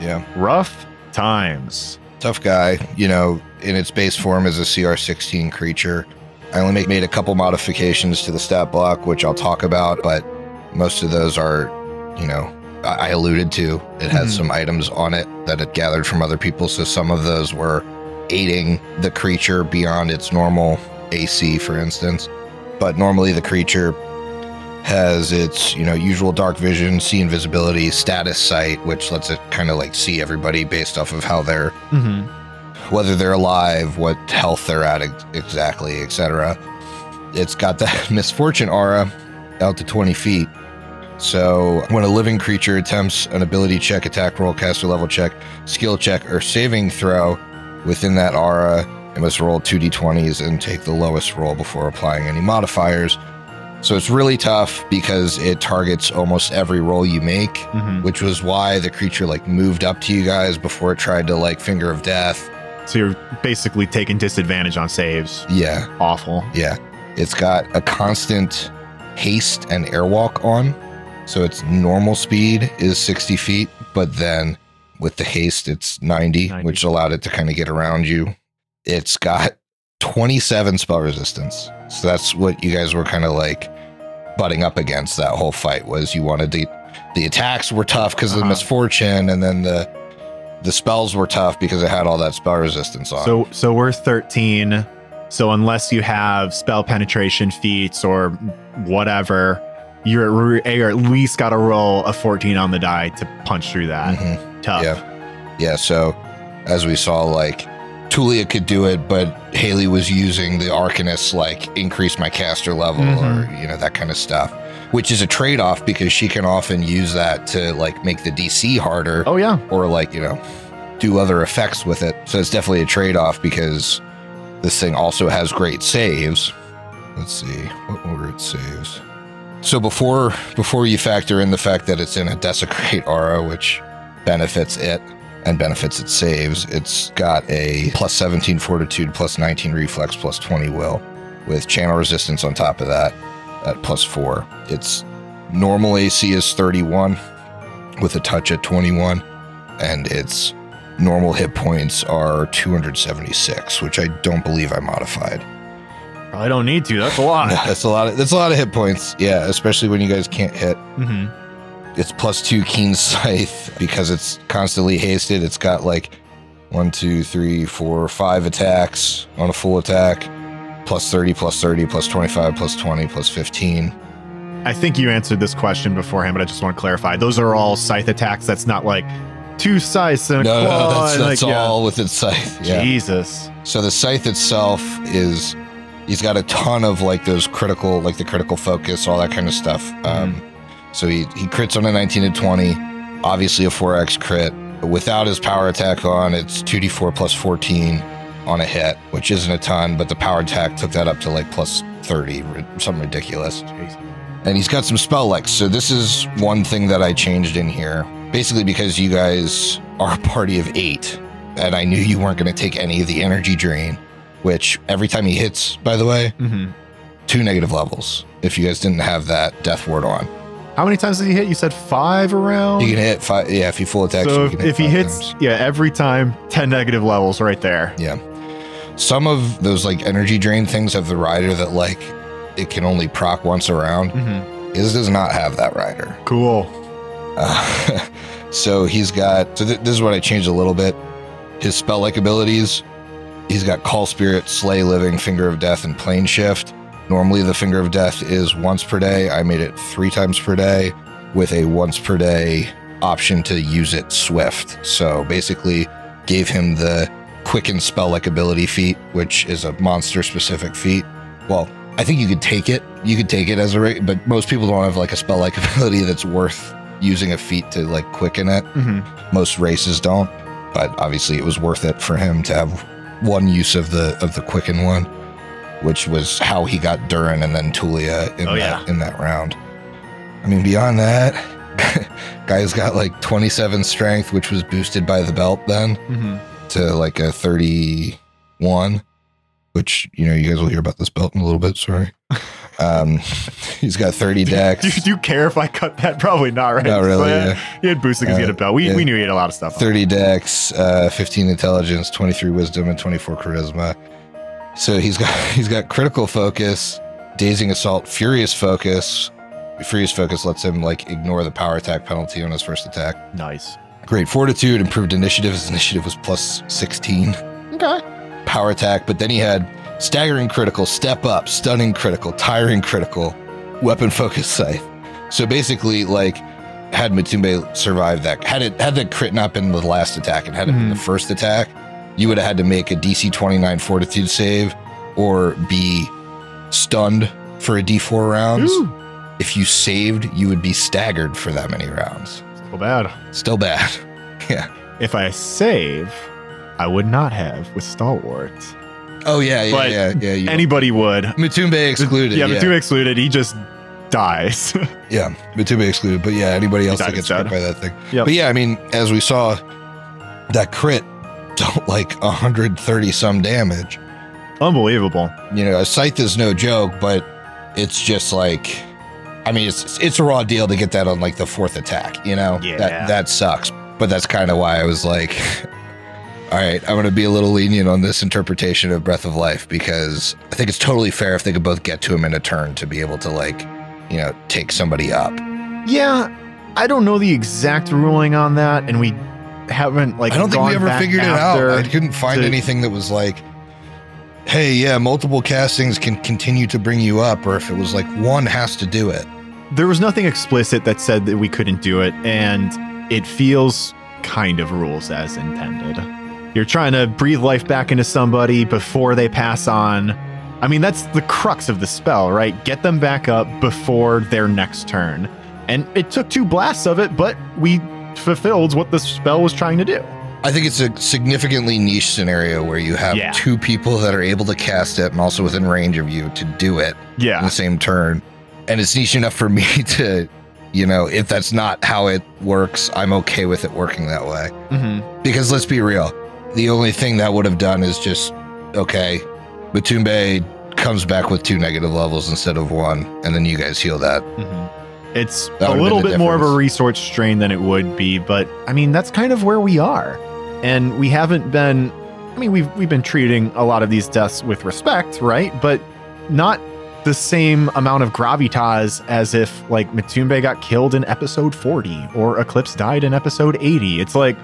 Yeah. Rough times. Tough guy, you know, in its base form as a CR16 creature. I only made a couple modifications to the stat block, which I'll talk about, but most of those are, you know, I, alluded to. It has Mhm. some items on it that it gathered from other people. So some of those were aiding the creature beyond its normal AC, for instance. But normally the creature has its, you know, usual dark vision, see invisibility, status sight, which lets it kind of like see everybody based off of how they're Mm-hmm. whether they're alive, what health they're at ex- exactly, etc. It's got that misfortune aura out to 20 feet. So when a living creature attempts an ability check, attack roll, caster level check, skill check, or saving throw within that aura, it must roll 2d20s and take the lowest roll before applying any modifiers. So it's really tough because it targets almost every roll you make Mm-hmm. which was why the creature like moved up to you guys before it tried to like finger of death. So you're basically taking disadvantage on saves. Yeah, Awful. yeah. It's got a constant haste and airwalk on. So its normal speed is 60 feet, but then with the haste, it's 90, 90. which allowed it to kind of get around you. It's got 27 spell resistance. So that's what you guys were kind of like butting up against that whole fight was you wanted the the attacks were tough because of the Uh-huh. misfortune and then the the spells were tough because it had all that spell resistance on. So so we're 13. So unless you have spell penetration feats or whatever, you're at, you're at least got to roll a 14 on the die to punch through that. Mhm. Tough. Yeah. Yeah, so as we saw, like Tulia could do it, but Haley was using the Arcanist, like increase my caster level Mhm. or you know that kind of stuff, which is a trade off because she can often use that to like make the DC harder Oh yeah. or like you know do other effects with it. So it's definitely a trade off because this thing also has great saves. Let's see what were its saves. So before before you factor in the fact that it's in a desecrate aura, which benefits it, and benefits its saves. It's got a plus 17 fortitude, plus 19 reflex, plus 20 will, with channel resistance on top of that at plus four. Its normal AC is 31 with a touch at 21, and its normal hit points are 276, which I don't believe I modified. Probably don't need to. That's a lot. That's a lot of that's a lot of hit points. Yeah, especially when you guys can't hit. hmm It's plus two keen scythe because it's constantly hasted. It's got like one, two, three, four, five attacks on a full attack. Plus 30, plus 30, plus 25, plus 20, plus 15. I think you answered this question beforehand, but I just want to clarify. Those are all scythe attacks. That's not like two scythes and a No, claw. no, that's, that's like, yeah. all with its scythe. Yeah. Jesus. So the scythe itself is he's got a ton of like those critical, like the critical focus, all that kind of stuff. Um, so he he crits on a 19 and 20, obviously a 4x crit. Without his power attack on, it's 2d4 plus 14 on a hit, which isn't a ton, but the power attack took that up to like plus 30, ri- something ridiculous. And he's got some spell-likes. So this is one thing that I changed in here. Basically because you guys are a party of eight, and I knew you weren't going to take any of the energy drain, which every time he hits, by the way, hmm two negative levels. If you guys didn't have that death ward on, How many times did he hit? You said five around. you can hit five. Yeah, if you full attack, so you if, can hit if he hits, times. yeah, every time, ten negative levels right there. yeah. Some of those like energy drain things have the rider that like it can only proc once around. hmm His does not have that rider. Cool. Uh, so he's got. So th- this is what I changed a little bit. His spell like abilities. He's got Call Spirit, Slay Living, Finger of Death, and Plane Shift. Normally, the Finger of Death is once per day. I made it three times per day with a once per day option to use it swift. So basically, gave him the Quicken Spell like ability feat, which is a monster specific feat. Well, I think you could take it. You could take it as a rate, but most people don't have like a spell like ability that's worth using a feat to like quicken it. hmm Most races don't, but obviously it was worth it for him to have one use of the of the quicken one, which was how he got Durin and then Tulia in Oh, that yeah. in that round. I mean, beyond that, guy's got like 27 strength, which was boosted by the belt then hmm to like a 31 which you know you guys will hear about this belt in a little bit sorry um he's got 30 Dex Do, do you care if I cut that? Probably not, right? not really So, yeah, yeah. He had boosted because he had a belt. We, yeah. we knew he had a lot of stuff. on. 30 Dex uh 15 intelligence 23 wisdom and 24 charisma so he's got he's got critical focus dazing assault furious focus furious focus lets him like ignore the power attack penalty on his first attack Nice. great fortitude improved initiative his initiative was plus 16 Okay. power attack, but then he had staggering critical, step up, stunning critical, tiring critical, weapon focus scythe. So basically, like, had Matumbe survived that, had it had the crit not been the last attack and had it been the Mhm. first attack, you would have had to make a DC 29 fortitude save or be stunned for a D4 rounds. Ooh, If you saved, you would be staggered for that many rounds. Still bad. Still bad. Yeah. If I save, I would not have with Stalwart. Oh yeah, yeah, But yeah, yeah. Anybody would. Matumbe excluded. yeah, yeah. excluded. He just dies. Yeah, Matumbe excluded. But yeah, anybody else that gets hit by that thing. Yep. But yeah, I mean, as we saw, that crit dealt like 130 some damage. Unbelievable. You know, a scythe is no joke, but it's just like, I mean, it's it's a raw deal to get that on like the fourth attack. You know, Yeah. that that sucks. But that's kind of why I was like, all right, I'm going to be a little lenient on this interpretation of Breath of Life because I think it's totally fair if they could both get to him in a turn to be able to like, you know, take somebody up. Yeah, I don't know the exact ruling on that, and we haven't like. I don't think we ever figured it out. I couldn't find to- anything that was like, hey, yeah, multiple castings can continue to bring you up, or if it was like one has to do it. There was nothing explicit that said that we couldn't do it, and it feels kind of rules as intended. You're trying to breathe life back into somebody before they pass on. I mean, that's the crux of the spell, right? Get them back up before their next turn. And it took two blasts of it, but we fulfilled what the spell was trying to do. I think it's a significantly niche scenario where you have Yeah. two people that are able to cast it and also within range of you to do it in Yeah. the same turn. And it's niche enough for me to you know, if that's not how it works, I'm okay with it working that way. Mm-hmm. Because let's be real, the only thing that would have done is just okay, Matumbe comes back with two negative levels instead of one, and then you guys heal that. Mm-hmm. It's That a little bit more of a resource strain than it would be, but I mean that's kind of where we are, and we haven't been. I mean we've we've been treating a lot of these deaths with respect, right? But not the same amount of gravitas as if like Matumbe got killed in episode 40 or Eclipse died in episode 80. It's like,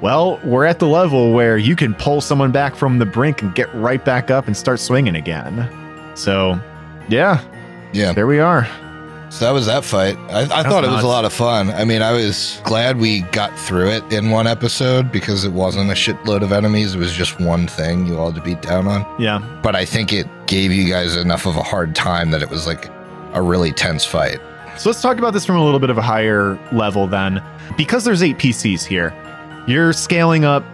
well, we're at the level where you can pull someone back from the brink and get right back up and start swinging again. So, yeah, Yeah. there we are. So that was that fight. I, I thought it was a lot of fun. I mean, I was glad we got through it in one episode because it wasn't a shitload of enemies. It was just one thing you all had to beat down on. Yeah. But I think it gave you guys enough of a hard time that it was like a really tense fight. So let's talk about this from a little bit of a higher level then. Because there's eight PCs here, you're scaling up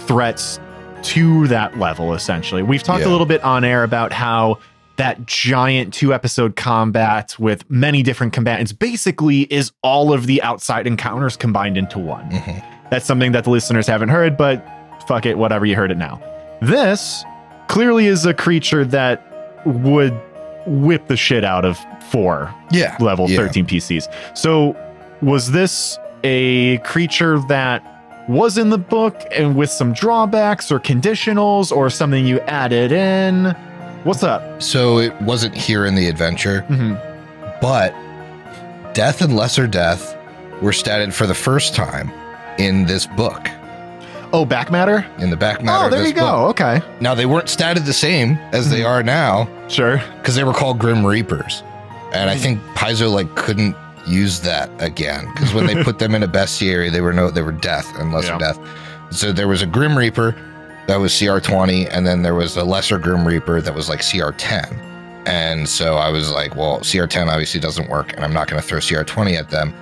threats to that level essentially. We've talked Yeah. a little bit on air about how that giant two episode combat with many different combatants basically is all of the outside encounters combined into one. Mhm. That's something that the listeners haven't heard, but fuck it, whatever, you heard it now. This clearly is a creature that would whip the shit out of four Yeah. level Yeah. 13 PCs. So, was this a creature that was in the book and with some drawbacks or conditionals or something you added in? What's up? So it wasn't here in the adventure, hmm but death and lesser death were statted for the first time in this book, Oh, back matter? in the back matter Oh, there you go. book. Okay. Now they weren't statted the same as they Mhm. are now Sure. because they were called Grim Reapers, and I Mhm. think Paizo like couldn't use that again because when they put them in a bestiary, they were no they were death and lesser Yeah. death. So there was a Grim Reaper that was CR twenty, and then there was a lesser Grim Reaper that was like CR ten. And so I was like, well, CR ten obviously doesn't work, and I'm not going to throw CR twenty at them.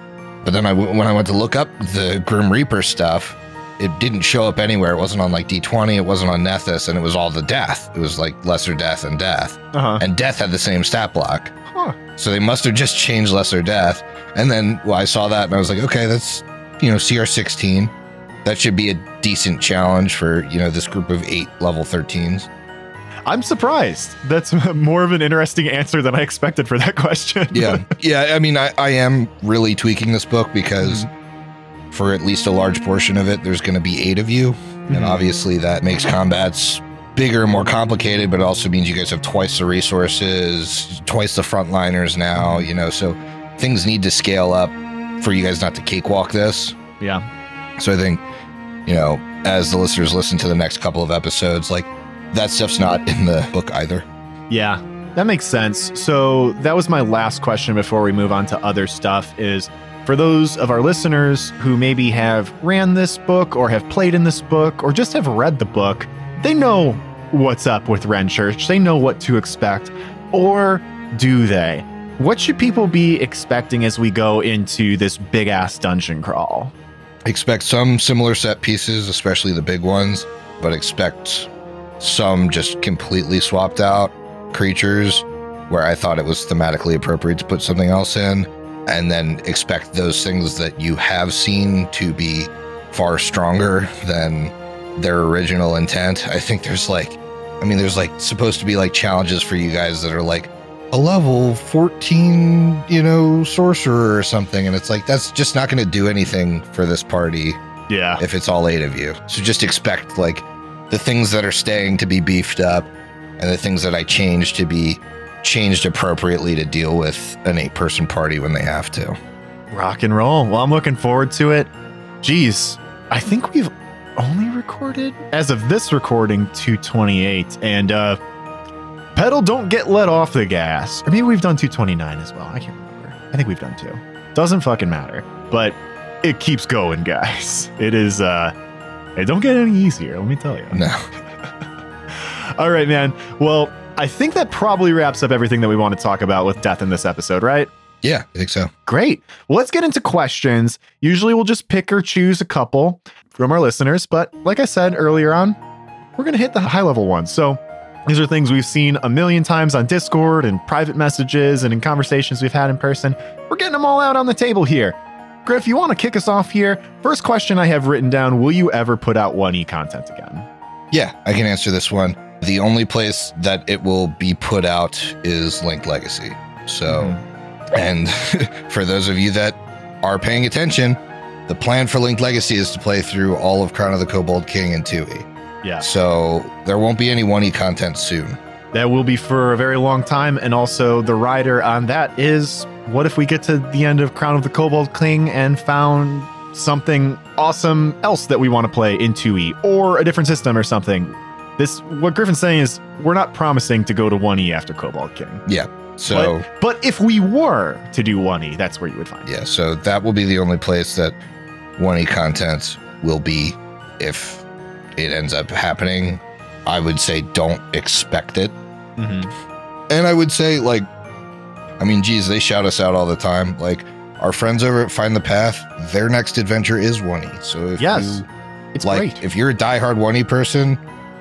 But then I when I went to look up the Grim Reaper stuff, it didn't show up anywhere. It wasn't on like D20, it wasn't on Nethys, and it was all the death. It was like lesser death and death. Uh huh. And death had the same stat block. Huh. So they must have just changed lesser death. And then well, I saw that and I was like, okay, that's you know, CR16. That should be a decent challenge for, you know, this group of eight level 13s. I'm surprised. That's more of an interesting answer than I expected for that question. Yeah. yeah. I mean, I, I am really tweaking this book because for at least a large portion of it, there's going to be eight of you. And Mhm. obviously that makes combats bigger and more complicated, but it also means you guys have twice the resources, twice the frontliners now, you know, so things need to scale up for you guys not to cakewalk this. yeah. So I think, you know, as the listeners listen to the next couple of episodes, like that stuff's not in the book either. Yeah, that makes sense. So that was my last question before we move on to other stuff is for those of our listeners who maybe have ran this book or have played in this book or just have read the book, they know what's up with Renchurch. They know what to expect. Or do they? What should people be expecting as we go into this big ass dungeon crawl? Expect some similar set pieces, especially the big ones, but expect some just completely swapped out creatures where I thought it was thematically appropriate to put something else in. And then expect those things that you have seen to be far stronger than their original intent. I think there's like, I mean, there's like supposed to be like challenges for you guys that are like a level 14, you know, sorcerer or something. And it's like, that's just not going to do anything for this party Yeah. if it's all eight of you. So just expect like the things that are staying to be beefed up and the things that I change to be changed appropriately to deal with an eight person party when they have to. Rock and roll. Well, I'm looking forward to it. Geez, I think we've only recorded, as of this recording, 228. And uh pedal don't get let off the gas. Or maybe we've done 229 as well. I can't remember. I think we've done two. Doesn't fucking matter. But it keeps going, guys. It is uh it don't get any easier, let me tell you. No. All right, man. Well, I think that probably wraps up everything that we want to talk about with death in this episode, right? Yeah, I think so. Great. Well, let's get into questions. Usually we'll just pick or choose a couple from our listeners, but like I said earlier on, we're going to hit the high level ones. So, These are things we've seen a million times on Discord and private messages and in conversations we've had in person. We're getting them all out on the table here. Griff, you want to kick us off here? First question I have written down Will you ever put out 1E content again? Yeah, I can answer this one. The only place that it will be put out is Link Legacy. So, Mhm. and for those of you that are paying attention, the plan for Link Legacy is to play through all of Crown of the Kobold King and 2E. Yeah. So there won't be any 1E content soon. That will be for a very long time. And also, the rider on that is what if we get to the end of Crown of the Kobold King and found something awesome else that we want to play in 2E or a different system or something? This, what Griffin's saying is, we're not promising to go to 1E after Kobold King. Yeah. So But if we were to do 1E, that's where you would find it. yeah, so that will be the only place that 1E content will be if it ends up happening. I would say don't expect it. Mm-hmm. And I would say, like, I mean, geez, they shout us out all the time. Like, our friends over at Find the Path, their next adventure is 1E. So if Yes, you It's like, great. if you're a diehard 1E person,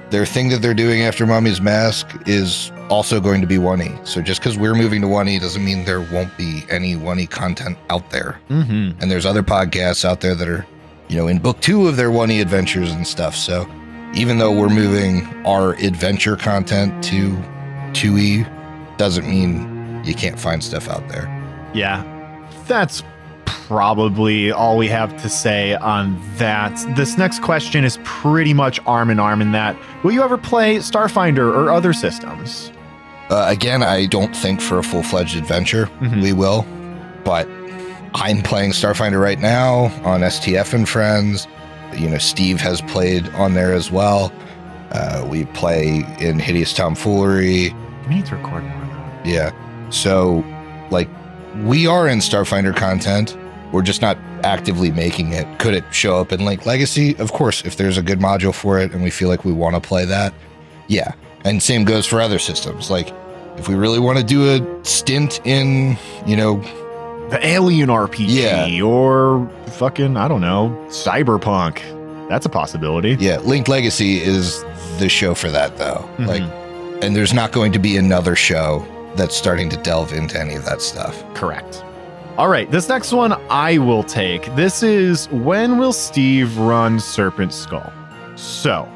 their thing that they're doing after Mummy's Mask is also going to be 1E. So just because we're moving to 1E doesn't mean there won't be any 1E content out there. Mm-hmm. And there's other podcasts out there that are, you know, in book two of their 1E adventures and stuff. So even though we're moving our adventure content to 2E, doesn't mean you can't find stuff out there. Yeah, that's probably all we have to say on that. This next question is pretty much arm in arm in that. Will you ever play Starfinder or other systems? Uh, again, I don't think for a full fledged adventure Mhm. we will, but I'm playing Starfinder right now on STF and Friends. You know, Steve has played on there as well. Uh, we play in Hideous Tomfoolery. We need to record more of that. Yeah. So, like, we are in Starfinder content. We're just not actively making it. Could it show up in Link Legacy? Of course, if there's a good module for it and we feel like we want to play that. Yeah. And same goes for other systems. Like, if we really want to do a stint in, you know, The Alien RPG Yeah. or fucking, I don't know, Cyberpunk. That's a possibility. yeah, Link Legacy is the show for that, though. Mhm. Like, and there's not going to be another show that's starting to delve into any of that stuff. Correct. All right, this next one I will take. This is when will Steve run Serpent Skull? So,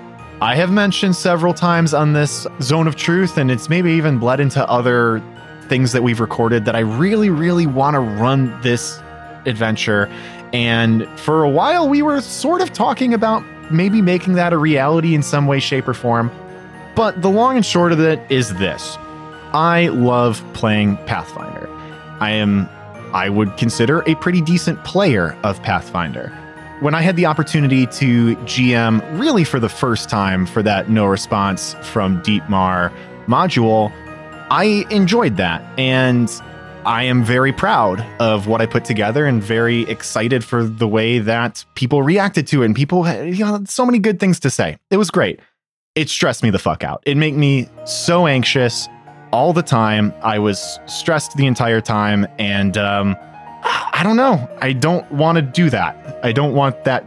I have mentioned several times on this Zone of Truth, and it's maybe even bled into other things that we've recorded that I really, really want to run this adventure. And for a while, we were sort of talking about maybe making that a reality in some way, shape, or form. But the long and short of it is this I love playing Pathfinder. I am, I would consider a pretty decent player of Pathfinder. When I had the opportunity to GM really for the first time for that no response from Deepmar module, I enjoyed that. And I am very proud of what I put together and very excited for the way that people reacted to it. And people, had, you know, so many good things to say. It was great. It stressed me the fuck out. It made me so anxious all the time. I was stressed the entire time. And um, I don't know. I don't want to do that. I don't want that,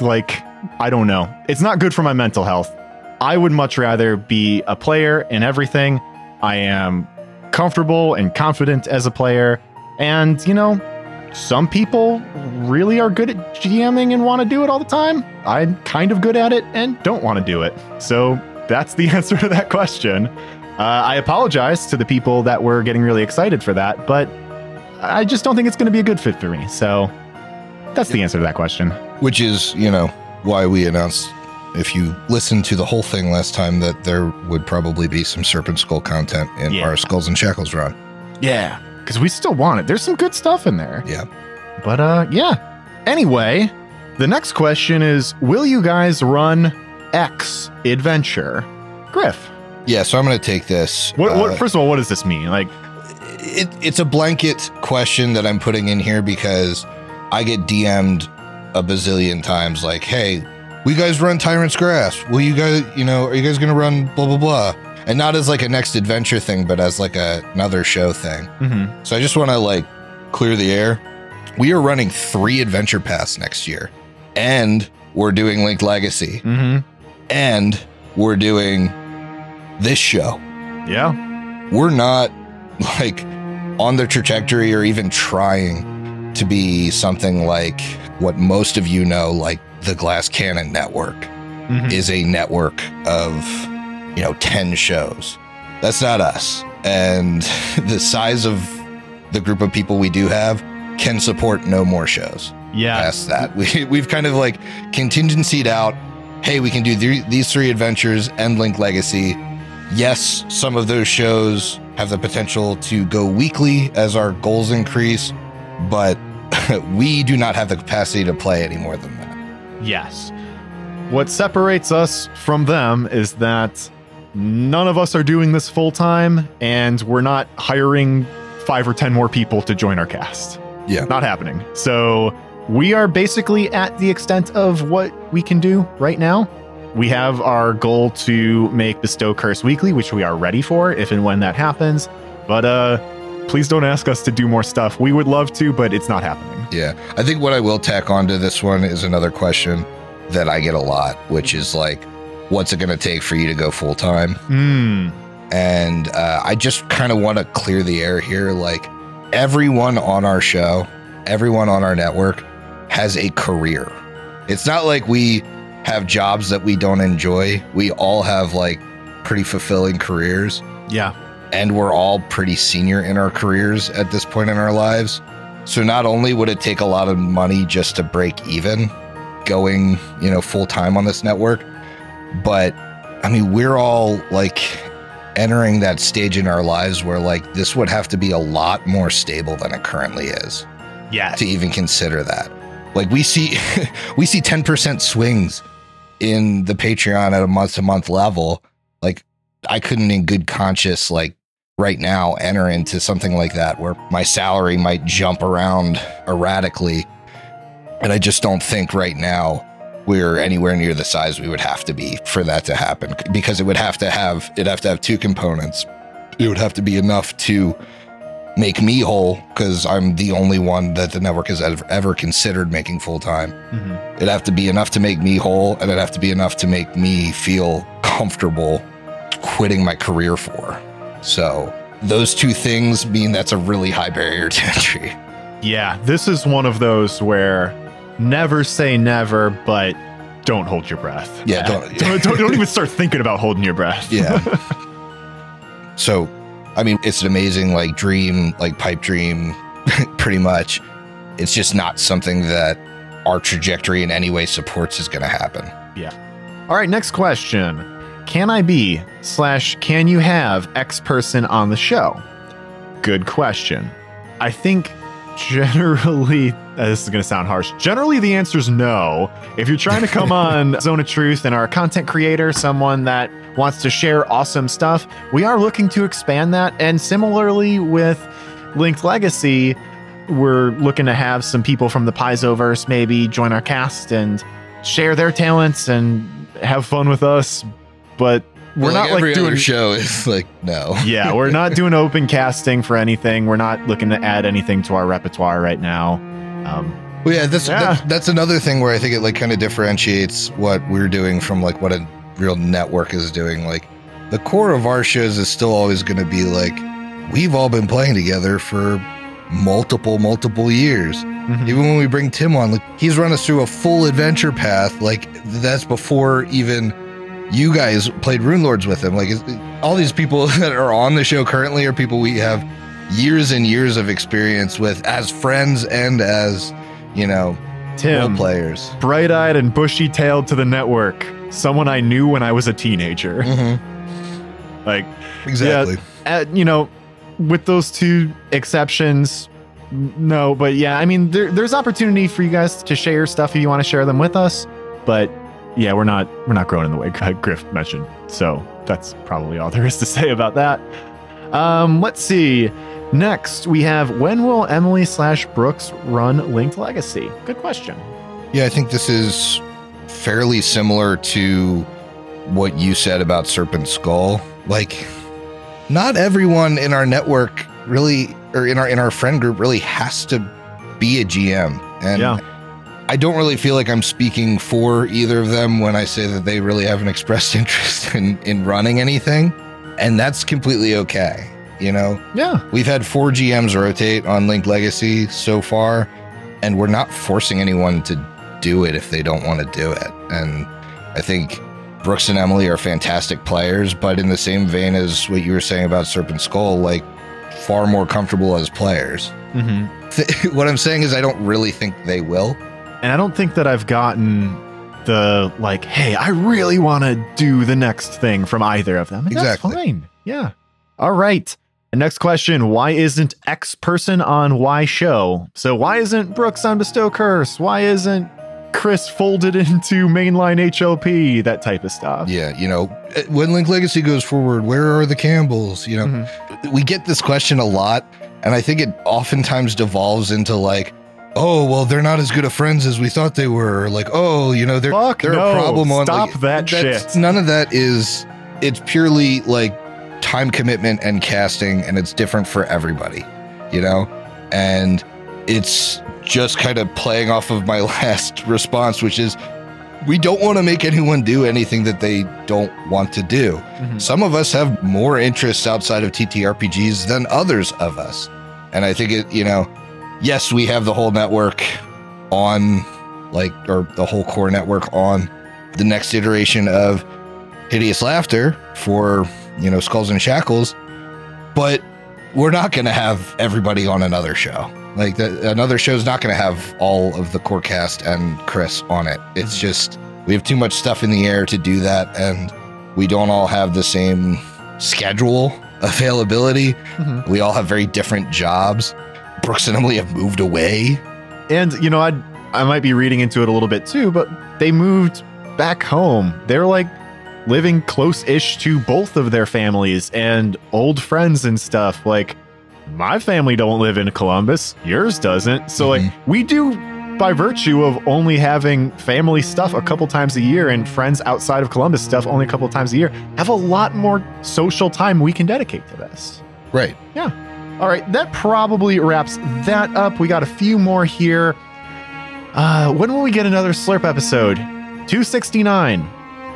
like, I don't know. It's not good for my mental health. I would much rather be a player in everything. I am comfortable and confident as a player. And, you know, some people really are good at GMing and want to do it all the time. I'm kind of good at it and don't want to do it. So that's the answer to that question. Uh, I apologize to the people that were getting really excited for that, but I just don't think it's going to be a good fit for me. So that's the answer to that question. which is you know why we announced if you listened to the whole thing last time that there would probably be some serpent skull content in Yeah. our skulls and shackles run Yeah, because we still want it. There's some good stuff in there. Yeah. But uh, yeah. Anyway, the next question is: Will you guys run X Adventure? Griff, yeah so i'm gonna take this what? uh, what first of all, what does this mean? Like, it, it's a blanket question that i'm putting in here because i get dm'd a bazillion times like hey we guys run Tyrant's Grasp will you guys you know are you guys gonna run blah blah blah and not as like a next adventure thing but as like a, another show thing mhm. So I just want to like clear the air. We are running three adventure paths next year, and we're doing Link Legacy, Mhm. and we're doing this show. Yeah. We're not like on the trajectory or even trying to be something like what most of you know, like the Glass Cannon Network Mhm. is a network of, you know, 10 shows. That's not us. And the size of the group of people we do have can support no more shows Yeah. past that. We, we've kind of like contingencyed out hey, we can do th- these three adventures and Link Legacy. Yes, some of those shows have the potential to go weekly as our goals increase, but we do not have the capacity to play any more than that. Yes. What separates us from them is that none of us are doing this full time and we're not hiring five or 10 more people to join our cast. Yeah. Not happening. So we are basically at the extent of what we can do right now. We have our goal to make Bestow Curse weekly, which we are ready for if and when that happens. But uh please don't ask us to do more stuff. We would love to, but it's not happening. Yeah. I think what I will tack onto this one is another question that I get a lot, which is like, what's it going to take for you to go full time? Hmm. And uh, I just kind of want to clear the air here. Like, everyone on our show, everyone on our network has a career. It's not like we have jobs that we don't enjoy. We all have like pretty fulfilling careers, Yeah. and we're all pretty senior in our careers at this point in our lives. So, not only would it take a lot of money just to break even going, you know, full time on this network, but I mean, we're all like entering that stage in our lives where like this would have to be a lot more stable than it currently is Yeah. to even consider that. Like we see we see 10% swings in the Patreon at a month to month level. Like I couldn't in good conscience like right now enter into something like that where my salary might jump around erratically. And I just don't think right now we're anywhere near the size we would have to be for that to happen because it would have to have it'd have to have two components. It would have to be enough to make me whole because I'm the only one that the network has ever, ever considered making full time. Mhm. It'd have to be enough to make me whole, and it'd have to be enough to make me feel comfortable quitting my career for. So those two things mean that's a really high barrier to entry. Yeah, this is one of those where never say never, but don't hold your breath. Yeah, don't- don't, don't, don't even start thinking about holding your breath. Yeah. so, I mean, it's an amazing like dream, like pipe dream, pretty much. It's just not something that our trajectory in any way supports is going to happen. Yeah. All right, next question. Can I be slash can you have X person on the show? Good question. I think generally, uh, this is going to sound harsh. Generally, the answer is no. If you're trying to come on Zone of Truth and are a content creator, someone that wants to share awesome stuff, we are looking to expand that. And similarly with Linked Legacy, we're looking to have some people from the Paizoverse maybe join our cast and share their talents and have fun with us. But we're not every like doing show is like no. yeah, we're not doing open casting for anything. We're not looking to add anything to our repertoire right now. Um, Well, yeah, that's, Yeah. that's that's another thing where I think it like kind of differentiates what we're doing from like what a real network is doing. Like the core of our shows is still always going to be like we've all been playing together for multiple multiple years. mhm. Even when we bring Tim on, like he's run us through a full adventure path. Like that's before even you guys played Runelords with him. Like all these people that are on the show currently are people we have years and years of experience with as friends and as you know Tim, players. bright eyed and bushy tailed to the network. Someone I knew when I was a teenager. Mm-hmm. Like, Exactly. uh, you know, with those two exceptions, no. But yeah, I mean, there, there's opportunity for you guys to share stuff if you want to share them with us. But yeah, we're not we're not growing in the way Griff mentioned. So that's probably all there is to say about that. Um, let's see. Next, we have when will Emily slash Brooks run Linked Legacy? Good question. Yeah, I think this is fairly similar to what you said about Serpent Skull. Like, not everyone in our network really, or in our in our friend group, really has to be a GM. And Yeah. I don't really feel like I'm speaking for either of them when I say that they really haven't expressed interest in in running anything. and that's completely okay. You know, Yeah. we've had four GMs rotate on Link Legacy so far, and we're not forcing anyone to do it if they don't want to do it. And I think Brooks and Emily are fantastic players, but in the same vein as what you were saying about Serpent Skull, like far more comfortable as players. hmm Th- what I'm saying is, I don't really think they will. And I don't think that I've gotten the like, hey, I really want to do the next thing from either of them. And Exactly. That's fine. Yeah. All right. Next question Why isn't X person on Y show? So why isn't Brooks on Bestow Curse? Why isn't Chris folded into mainline HLP? That type of stuff. Yeah, you know, when Link Legacy goes forward, where are the Campbells? You know, Mhm. we get this question a lot, and I think it oftentimes devolves into like, oh, well, they're not as good of friends as we thought they were. Like, oh, you know, they're Fuck they're no. a problem on Stop like, that shit. None of that is. It's purely like time commitment and casting, and it's different for everybody. You know, and it's just kind of playing off of my last response, which is. We don't want to make anyone do anything that they don't want to do. Mhm. Some of us have more interests outside of TTRPGs than others of us. And I think it, you know, yes, we have the whole network on, like, or the whole core network on the next iteration of Hideous Laughter for, you know, Skulls and Shackles, but we're not going to have everybody on another show. Like, the, another show's not going to have all of the core cast and Chris on it. It's just, we have too much stuff in the air to do that. And we don't all have the same schedule availability. Mhm. We all have very different jobs. Brooks and Emily have moved away. And you know, I I might be reading into it a little bit too, but they moved back home. They're like living close-ish to both of their families and old friends and stuff. Like my family don't live in Columbus, yours doesn't. So like we do by virtue of only having family stuff a couple times a year and friends outside of Columbus stuff only a couple times a year, have a lot more social time we can dedicate to this. Right. Yeah. All right, that probably wraps that up. We got a few more here. Uh, when will we get another Slurp episode? 269.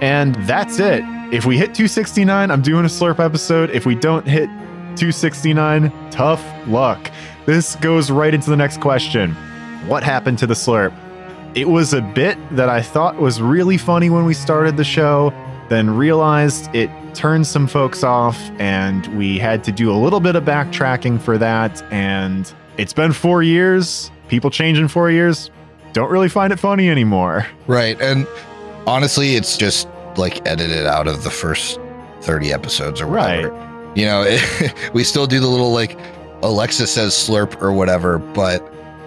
And that's it. If we hit 269, I'm doing a Slurp episode. If we don't hit 269, tough luck. This goes right into the next question What happened to the Slurp? It was a bit that I thought was really funny when we started the show, then realized it turned some folks off, and we had to do a little bit of backtracking for that. And it's been four years. People change in four years. Don't really find it funny anymore. Right. And honestly, it's just like edited out of the first 30 episodes or whatever. You know, we still do the little like Alexa says slurp or whatever. But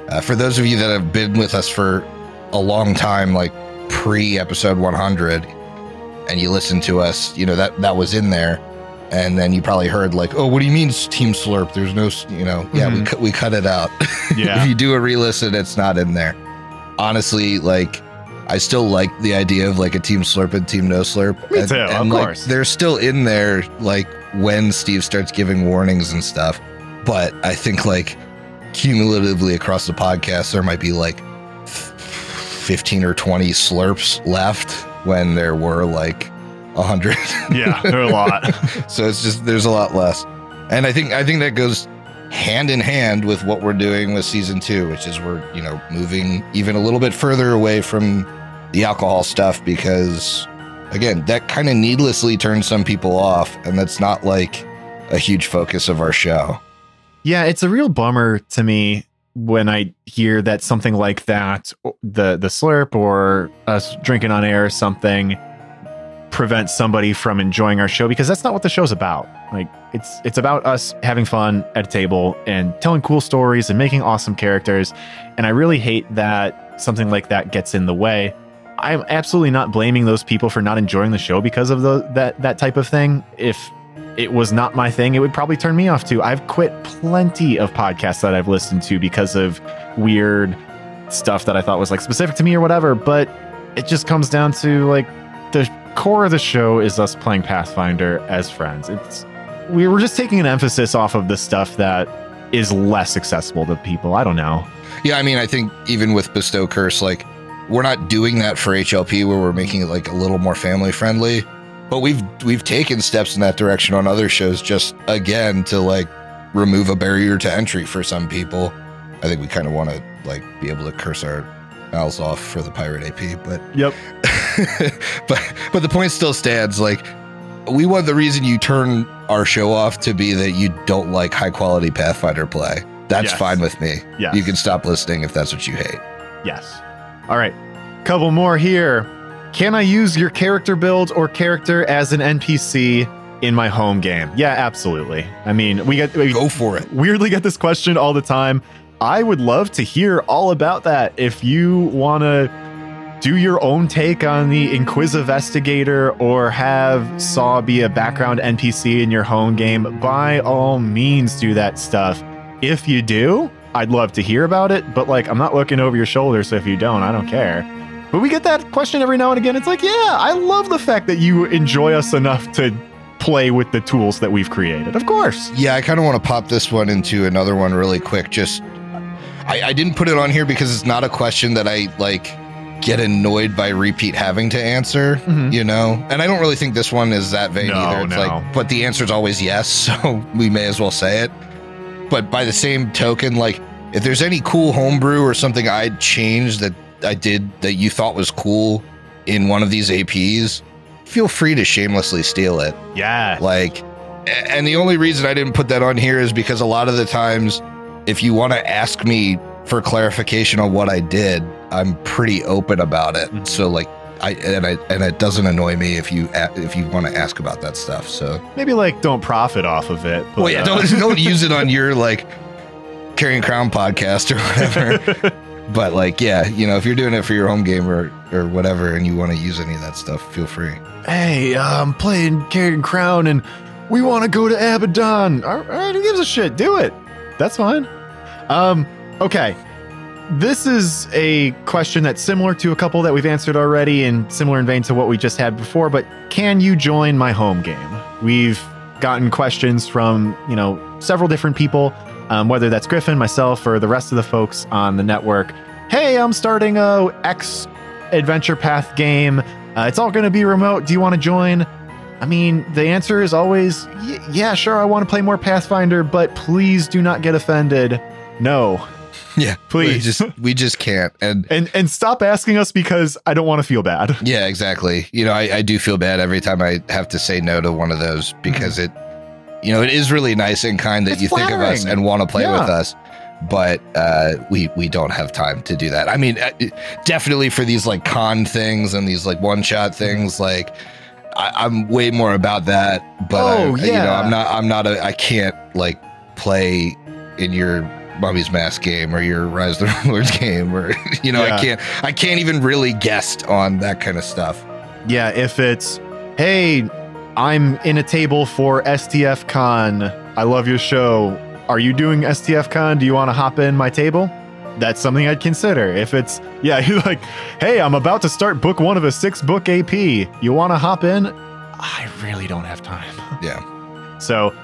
uh, for those of you that have been with us for a long time, like pre episode 100, and you listen to us, you know, that, that was in there. And then you probably heard like, oh, what do you mean team slurp? There's no, you know, yeah, we, Mhm. cut we cut it out. Yeah. if you do a re-listen, it's not in there. Honestly, like I still like the idea of like a team slurp and team no slurp. Me and, too, of like, course. they're still in there like when Steve starts giving warnings and stuff. But I think like cumulatively across the podcast, there might be like 15 or 20 slurps left when there were like a hundred. yeah, there are a lot. so it's just there's a lot less and i think i think that goes hand in hand with what we're doing with season two which is we're you know moving even a little bit further away from the alcohol stuff because again that kind of needlessly turns some people off and that's not like a huge focus of our show Yeah, it's a real bummer to me when I hear that something like that, the the slurp or us drinking on air or something, prevents somebody from enjoying our show because that's not what the show's about. Like it's it's about us having fun at a table and telling cool stories and making awesome characters. And I really hate that something like that gets in the way. I'm absolutely not blaming those people for not enjoying the show because of the that that type of thing. If it was not my thing, it would probably turn me off too. I've quit plenty of podcasts that I've listened to because of weird stuff that I thought was like specific to me or whatever. But it just comes down to like the core of the show is us playing Pathfinder as friends. It's we were just taking an emphasis off of the stuff that is less accessible to people. I don't know. yeah i mean i think even with bestow curse like we're not doing that for hlp where we're making it like a little more family friendly but we've we've taken steps in that direction on other shows just again to like remove a barrier to entry for some people. I think we kind of want to like be able to curse our mouths off for the pirate AP, but Yep. but but the point still stands. Like we want the reason you turn our show off to be that you don't like high quality Pathfinder play. That's Yes. fine with me. Yes. You can stop listening if that's what you hate. Yes. All right. Couple more here. Can I use your character build or character as an NPC in my home game? Yeah, absolutely. I mean, we get we Go for it. weirdly get this question all the time. I would love to hear all about that. If you want to do your own take on the Inquisivestigator or have Saw be a background NPC in your home game, by all means do that stuff. If you do, I'd love to hear about it, but like I'm not looking over your shoulder, so if you don't, I don't care. But we get that question every now and again. It's like, yeah, I love the fact that you enjoy us enough to play with the tools that we've created. Of course. Yeah, I kind of want to pop this one into another one really quick. Just, I, I didn't put it on here because it's not a question that I like get annoyed by repeat having to answer, Mhm. you know? And I don't really think this one is that vain No, either. It's no. like, but the answer is always yes, so we may as well say it. But by the same token, like, if there's any cool homebrew or something I'd change that I did that you thought was cool in one of these APs, feel free to shamelessly steal it. Yeah. Like, and the only reason I didn't put that on here is because a lot of the times, if you want to ask me for clarification on what I did, I'm pretty open about it. Mhm. So like, I and I and it doesn't annoy me if you if you want to ask about that stuff. So Maybe like don't profit off of it. But, well, yeah, uh, don't don't use it on your like Carrion Crown podcast or whatever. but like, yeah, you know, if you're doing it for your home game or or whatever, and you want to use any of that stuff, feel free. hey, I'm playing Carrion Crown and we want to go to Abaddon. All right, who gives a shit? Do it. That's fine. Um, okay. This is a question that's similar to a couple that we've answered already and similar in vein to what we just had before, but can you join my home game? We've gotten questions from, you know, several different people, um, whether that's Griffin, myself, or the rest of the folks on the network. Hey, I'm starting a X adventure path game. Uh, it's all going to be remote. Do you want to join? I mean, the answer is always, yeah, sure, I want to play more Pathfinder, but please do not get offended. No. Yeah, Please. we just we just can't. And And and stop asking us because I don't want to feel bad. Yeah, exactly. You know, I, I do feel bad every time I have to say no to one of those because it, you know, it is really nice and kind that It's you think of us and want to play Yeah. with us, but uh, we we don't have time to do that. I mean, uh, definitely for these like con things and these like one shot things, like I, I'm way more about that. But I- Oh, you know. I'm not. I'm not a. I can't like play in your. Mummy's Mask game or your Rise of the Lords game or you know Yeah. I can't I can't even really guess on that kind of stuff. Yeah, if it's, hey, I'm in a table for STF Con. I love your show. Are you doing STF Con? Do you want to hop in my table? That's something I'd consider. If it's, yeah, you're like, hey, I'm about to start book one of a six book AP. You want to hop in? I really don't have time. Yeah. So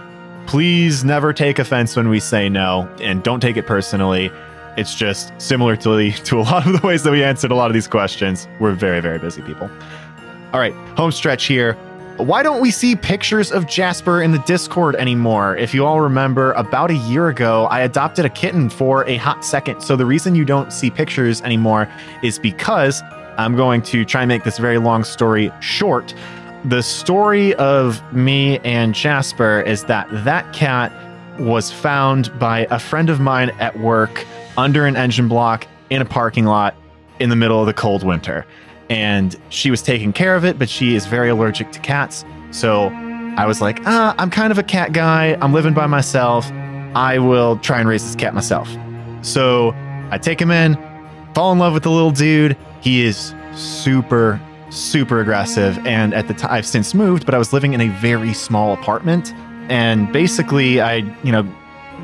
please never take offense when we say no and don't take it personally. It's just similar to, the, to a lot of the ways that we answered a lot of these questions. We're very, very busy people. All right, home stretch here. Why don't we see pictures of Jasper in the Discord anymore? If you all remember, about a year ago, I adopted a kitten for a hot second. So the reason you don't see pictures anymore is because I'm going to try and make this very long story short. The story of me and Jasper is that that cat was found by a friend of mine at work under an engine block in a parking lot in the middle of the cold winter. And she was taking care of it, but she is very allergic to cats. So I was like, ah, I'm kind of a cat guy. I'm living by myself. I will try and raise this cat myself. So I take him in, fall in love with the little dude. He is super, super aggressive. And at the time, I've since moved, but I was living in a very small apartment. And basically, I, you know,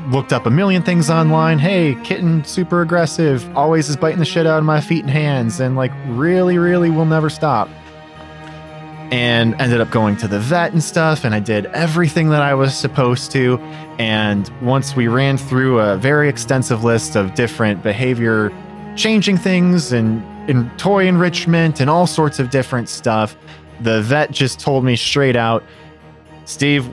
looked up a million things online. Hey, kitten, super aggressive, always is biting the shit out of my feet and hands, and like really, really will never stop. And ended up going to the vet and stuff, and I did everything that I was supposed to. And once we ran through a very extensive list of different behavior changing things and in toy enrichment and all sorts of different stuff, the vet just told me straight out, Steve,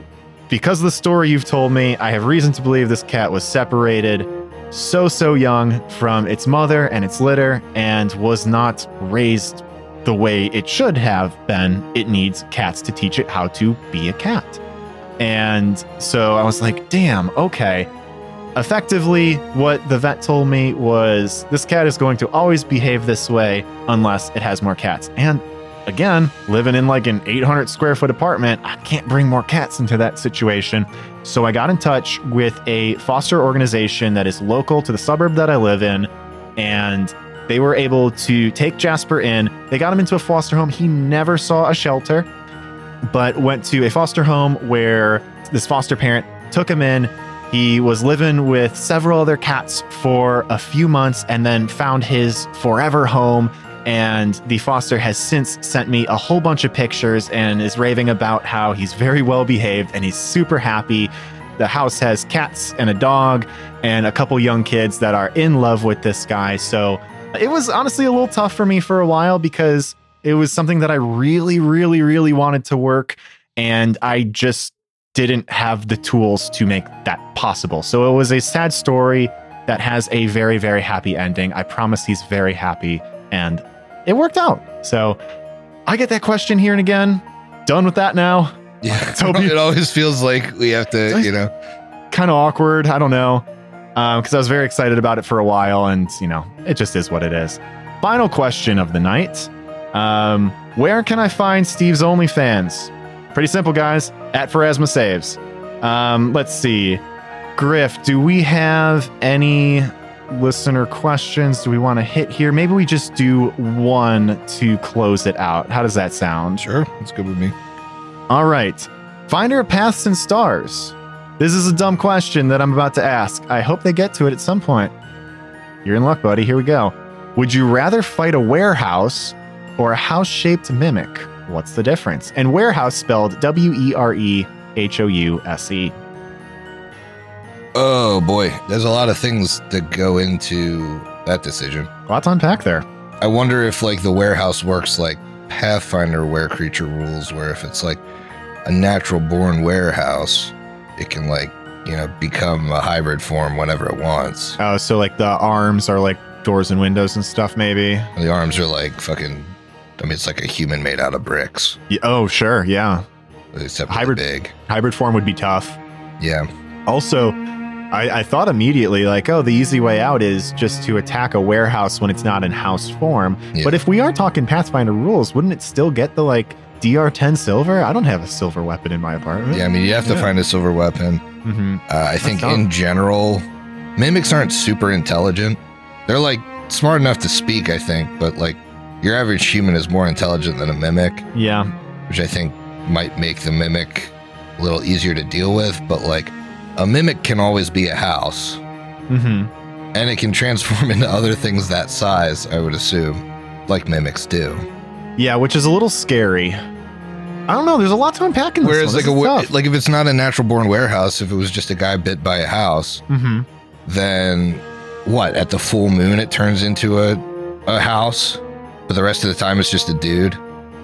because of the story you've told me, I have reason to believe this cat was separated so, so young from its mother and its litter and was not raised the way it should have been. It needs cats to teach it how to be a cat. And so I was like, damn, okay. Effectively, what the vet told me was this cat is going to always behave this way unless it has more cats. And again, living in like an 800 square foot apartment, I can't bring more cats into that situation. So I got in touch with a foster organization that is local to the suburb that I live in. And they were able to take Jasper in. They got him into a foster home. He never saw a shelter, but went to a foster home where this foster parent took him in. He was living with several other cats for a few months and then found his forever home and the foster has since sent me a whole bunch of pictures and is raving about how he's very well behaved and he's super happy. The house has cats and a dog and a couple young kids that are in love with this guy. So it was honestly a little tough for me for a while because it was something that I really, really, really wanted to work. And I just didn't have the tools to make that possible. So it was a sad story that has a very, very happy ending. I promise he's very happy. And it worked out. So I get that question here and again. Done with that now. Yeah, Toby- it always feels like we have to, you know. Kind of awkward. I don't know. Because I was very excited about it for a while, and you know, it just is what it is. Final question of the night: um, Where can I find Steve's OnlyFans? Pretty simple, guys. At Pharasma Saves. Um, let's see. Griff, do we have any listener questions do we want to hit here? Maybe we just do one to close it out. How does that sound? Sure, that's good with me. All right. Finder of Paths and Stars. This is a dumb question that I'm about to ask. I hope they get to it at some point. You're in luck, buddy. Here we go. Would you rather fight a werehouse or a house shaped mimic? What's the difference? And werehouse spelled W E R E H O U S E. Oh boy, there's a lot of things that go into that decision. Lots unpack there. I wonder if like the werehouse works like Pathfinder where creature rules, where if it's like a natural born werehouse, it can like you know become a hybrid form whenever it wants. Oh, so like the arms are like doors and windows and stuff, maybe. The arms are like fucking. I mean, it's like a human made out of bricks, Yeah, oh, sure. Yeah. except Hybrid- big. Hybrid form would be tough. Yeah, Also, I, I thought immediately, like, oh, the easy way out is just to attack a werehouse when it's not in house form. Yeah. But if we are talking Pathfinder rules, wouldn't it still get the like DR10 silver? I don't have a silver weapon in my apartment. yeah. I mean, you have to Yeah. find a silver weapon. hmm Uh, I think in general, mimics aren't super intelligent. They're like smart enough to speak, I think, but like your average human is more intelligent than a mimic, Yeah. which I think might make the mimic a little easier to deal with. But like a mimic can always be a house hmm and it can transform into other things that size, I would assume, like mimics do. Yeah, which is a little scary. I don't know. There's a lot to unpack in this. Whereas one. like a like if it's not a natural born werehouse, if it was just a guy bit by a house, hmm then what at the full moon it turns into a a house but the rest of the time it's just a dude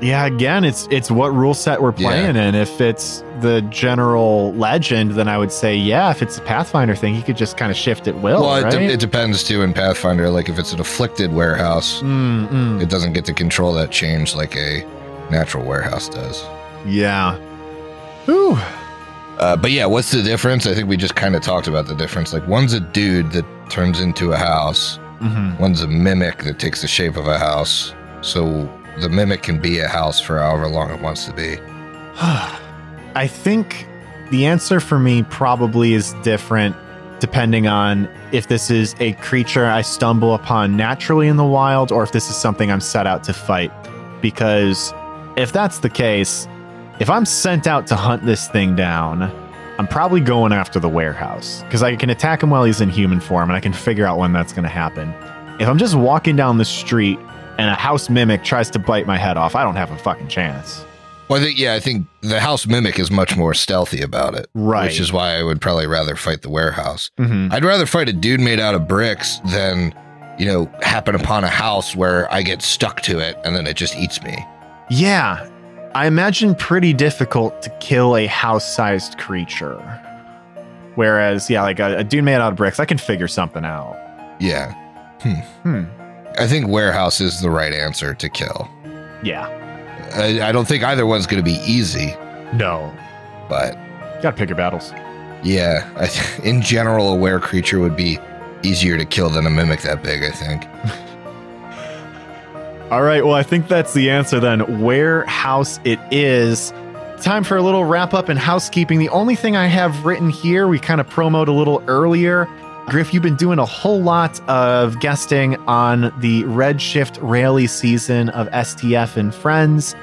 Yeah, again, it's it's what rule set we're Yeah. playing in. If it's the general legend, then I would say, yeah, if it's a Pathfinder thing, he could just kind of shift at will, well it, de- it depends too in pathfinder like if it's an afflicted werehouse Mm, mm. it doesn't get to control that change like a natural werehouse does Yeah. Ooh. uh, but yeah what's the difference i think we just kind of talked about the difference like one's a dude that turns into a house hmm one's a mimic that takes the shape of a house so the mimic can be a house for however long it wants to be I think the answer for me probably is different depending on if this is a creature I stumble upon naturally in the wild or if this is something I'm set out to fight. Because if that's the case, if I'm sent out to hunt this thing down, I'm probably going after the werehouse because I can attack him while he's in human form and I can figure out when that's going to happen. If I'm just walking down the street and a house mimic tries to bite my head off, I don't have a fucking chance. Well, I think yeah, I think the house mimic is much more stealthy about it, Right. which is why I would probably rather fight the werehouse. hmm I'd rather fight a dude made out of bricks than you know happen upon a house where I get stuck to it and then it just eats me. Yeah. I imagine pretty difficult to kill a house-sized creature. Whereas, yeah, like a, a dude made out of bricks, I can figure something out. Yeah. Hmm. I think werehouse is the right answer to kill. Yeah. I, I don't think either one's going to be easy, No. but Gotta pick your battles. yeah, I th- in general, a were creature would be easier to kill than a mimic that big. I think. All right, well, I think that's the answer then. Werehouse it is. Time for a little wrap up and housekeeping. The only thing I have written here, we kind of promoted a little earlier. Griff, you've been doing a whole lot of guesting on the Redshift rally season of STF and Friends.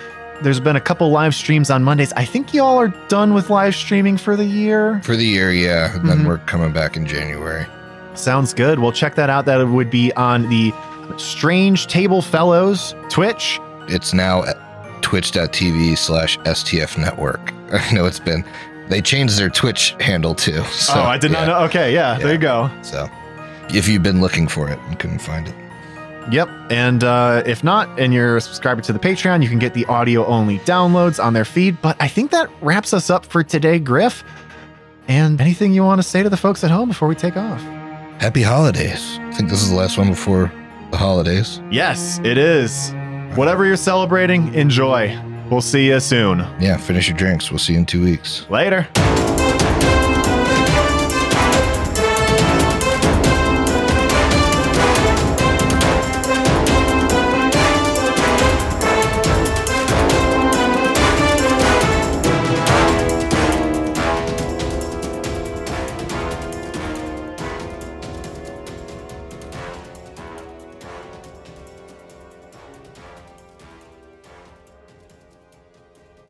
There's been a couple live streams on Mondays. I think y'all are done with live streaming for the year. For the year, yeah. And then mm-hmm. we're coming back in January. Sounds good. We'll check that out. That would be on the Strange Table Fellows Twitch. It's now at twitch.tv slash STF network. I know it's been, they changed their Twitch handle too. So, oh, I did yeah. not know. Okay, yeah, there you go. So if you've been looking for it and couldn't find it, Yep. And uh, if not, and you're a subscriber to the Patreon, you can get the audio only downloads on their feed. But I think that wraps us up for today, Griff. And anything you want to say to the folks at home before we take off? happy holidays. I think this is the last one before the holidays. Yes, it is. Whatever you're celebrating, enjoy. We'll see you soon. Yeah, finish your drinks. We'll see you in two weeks. Later.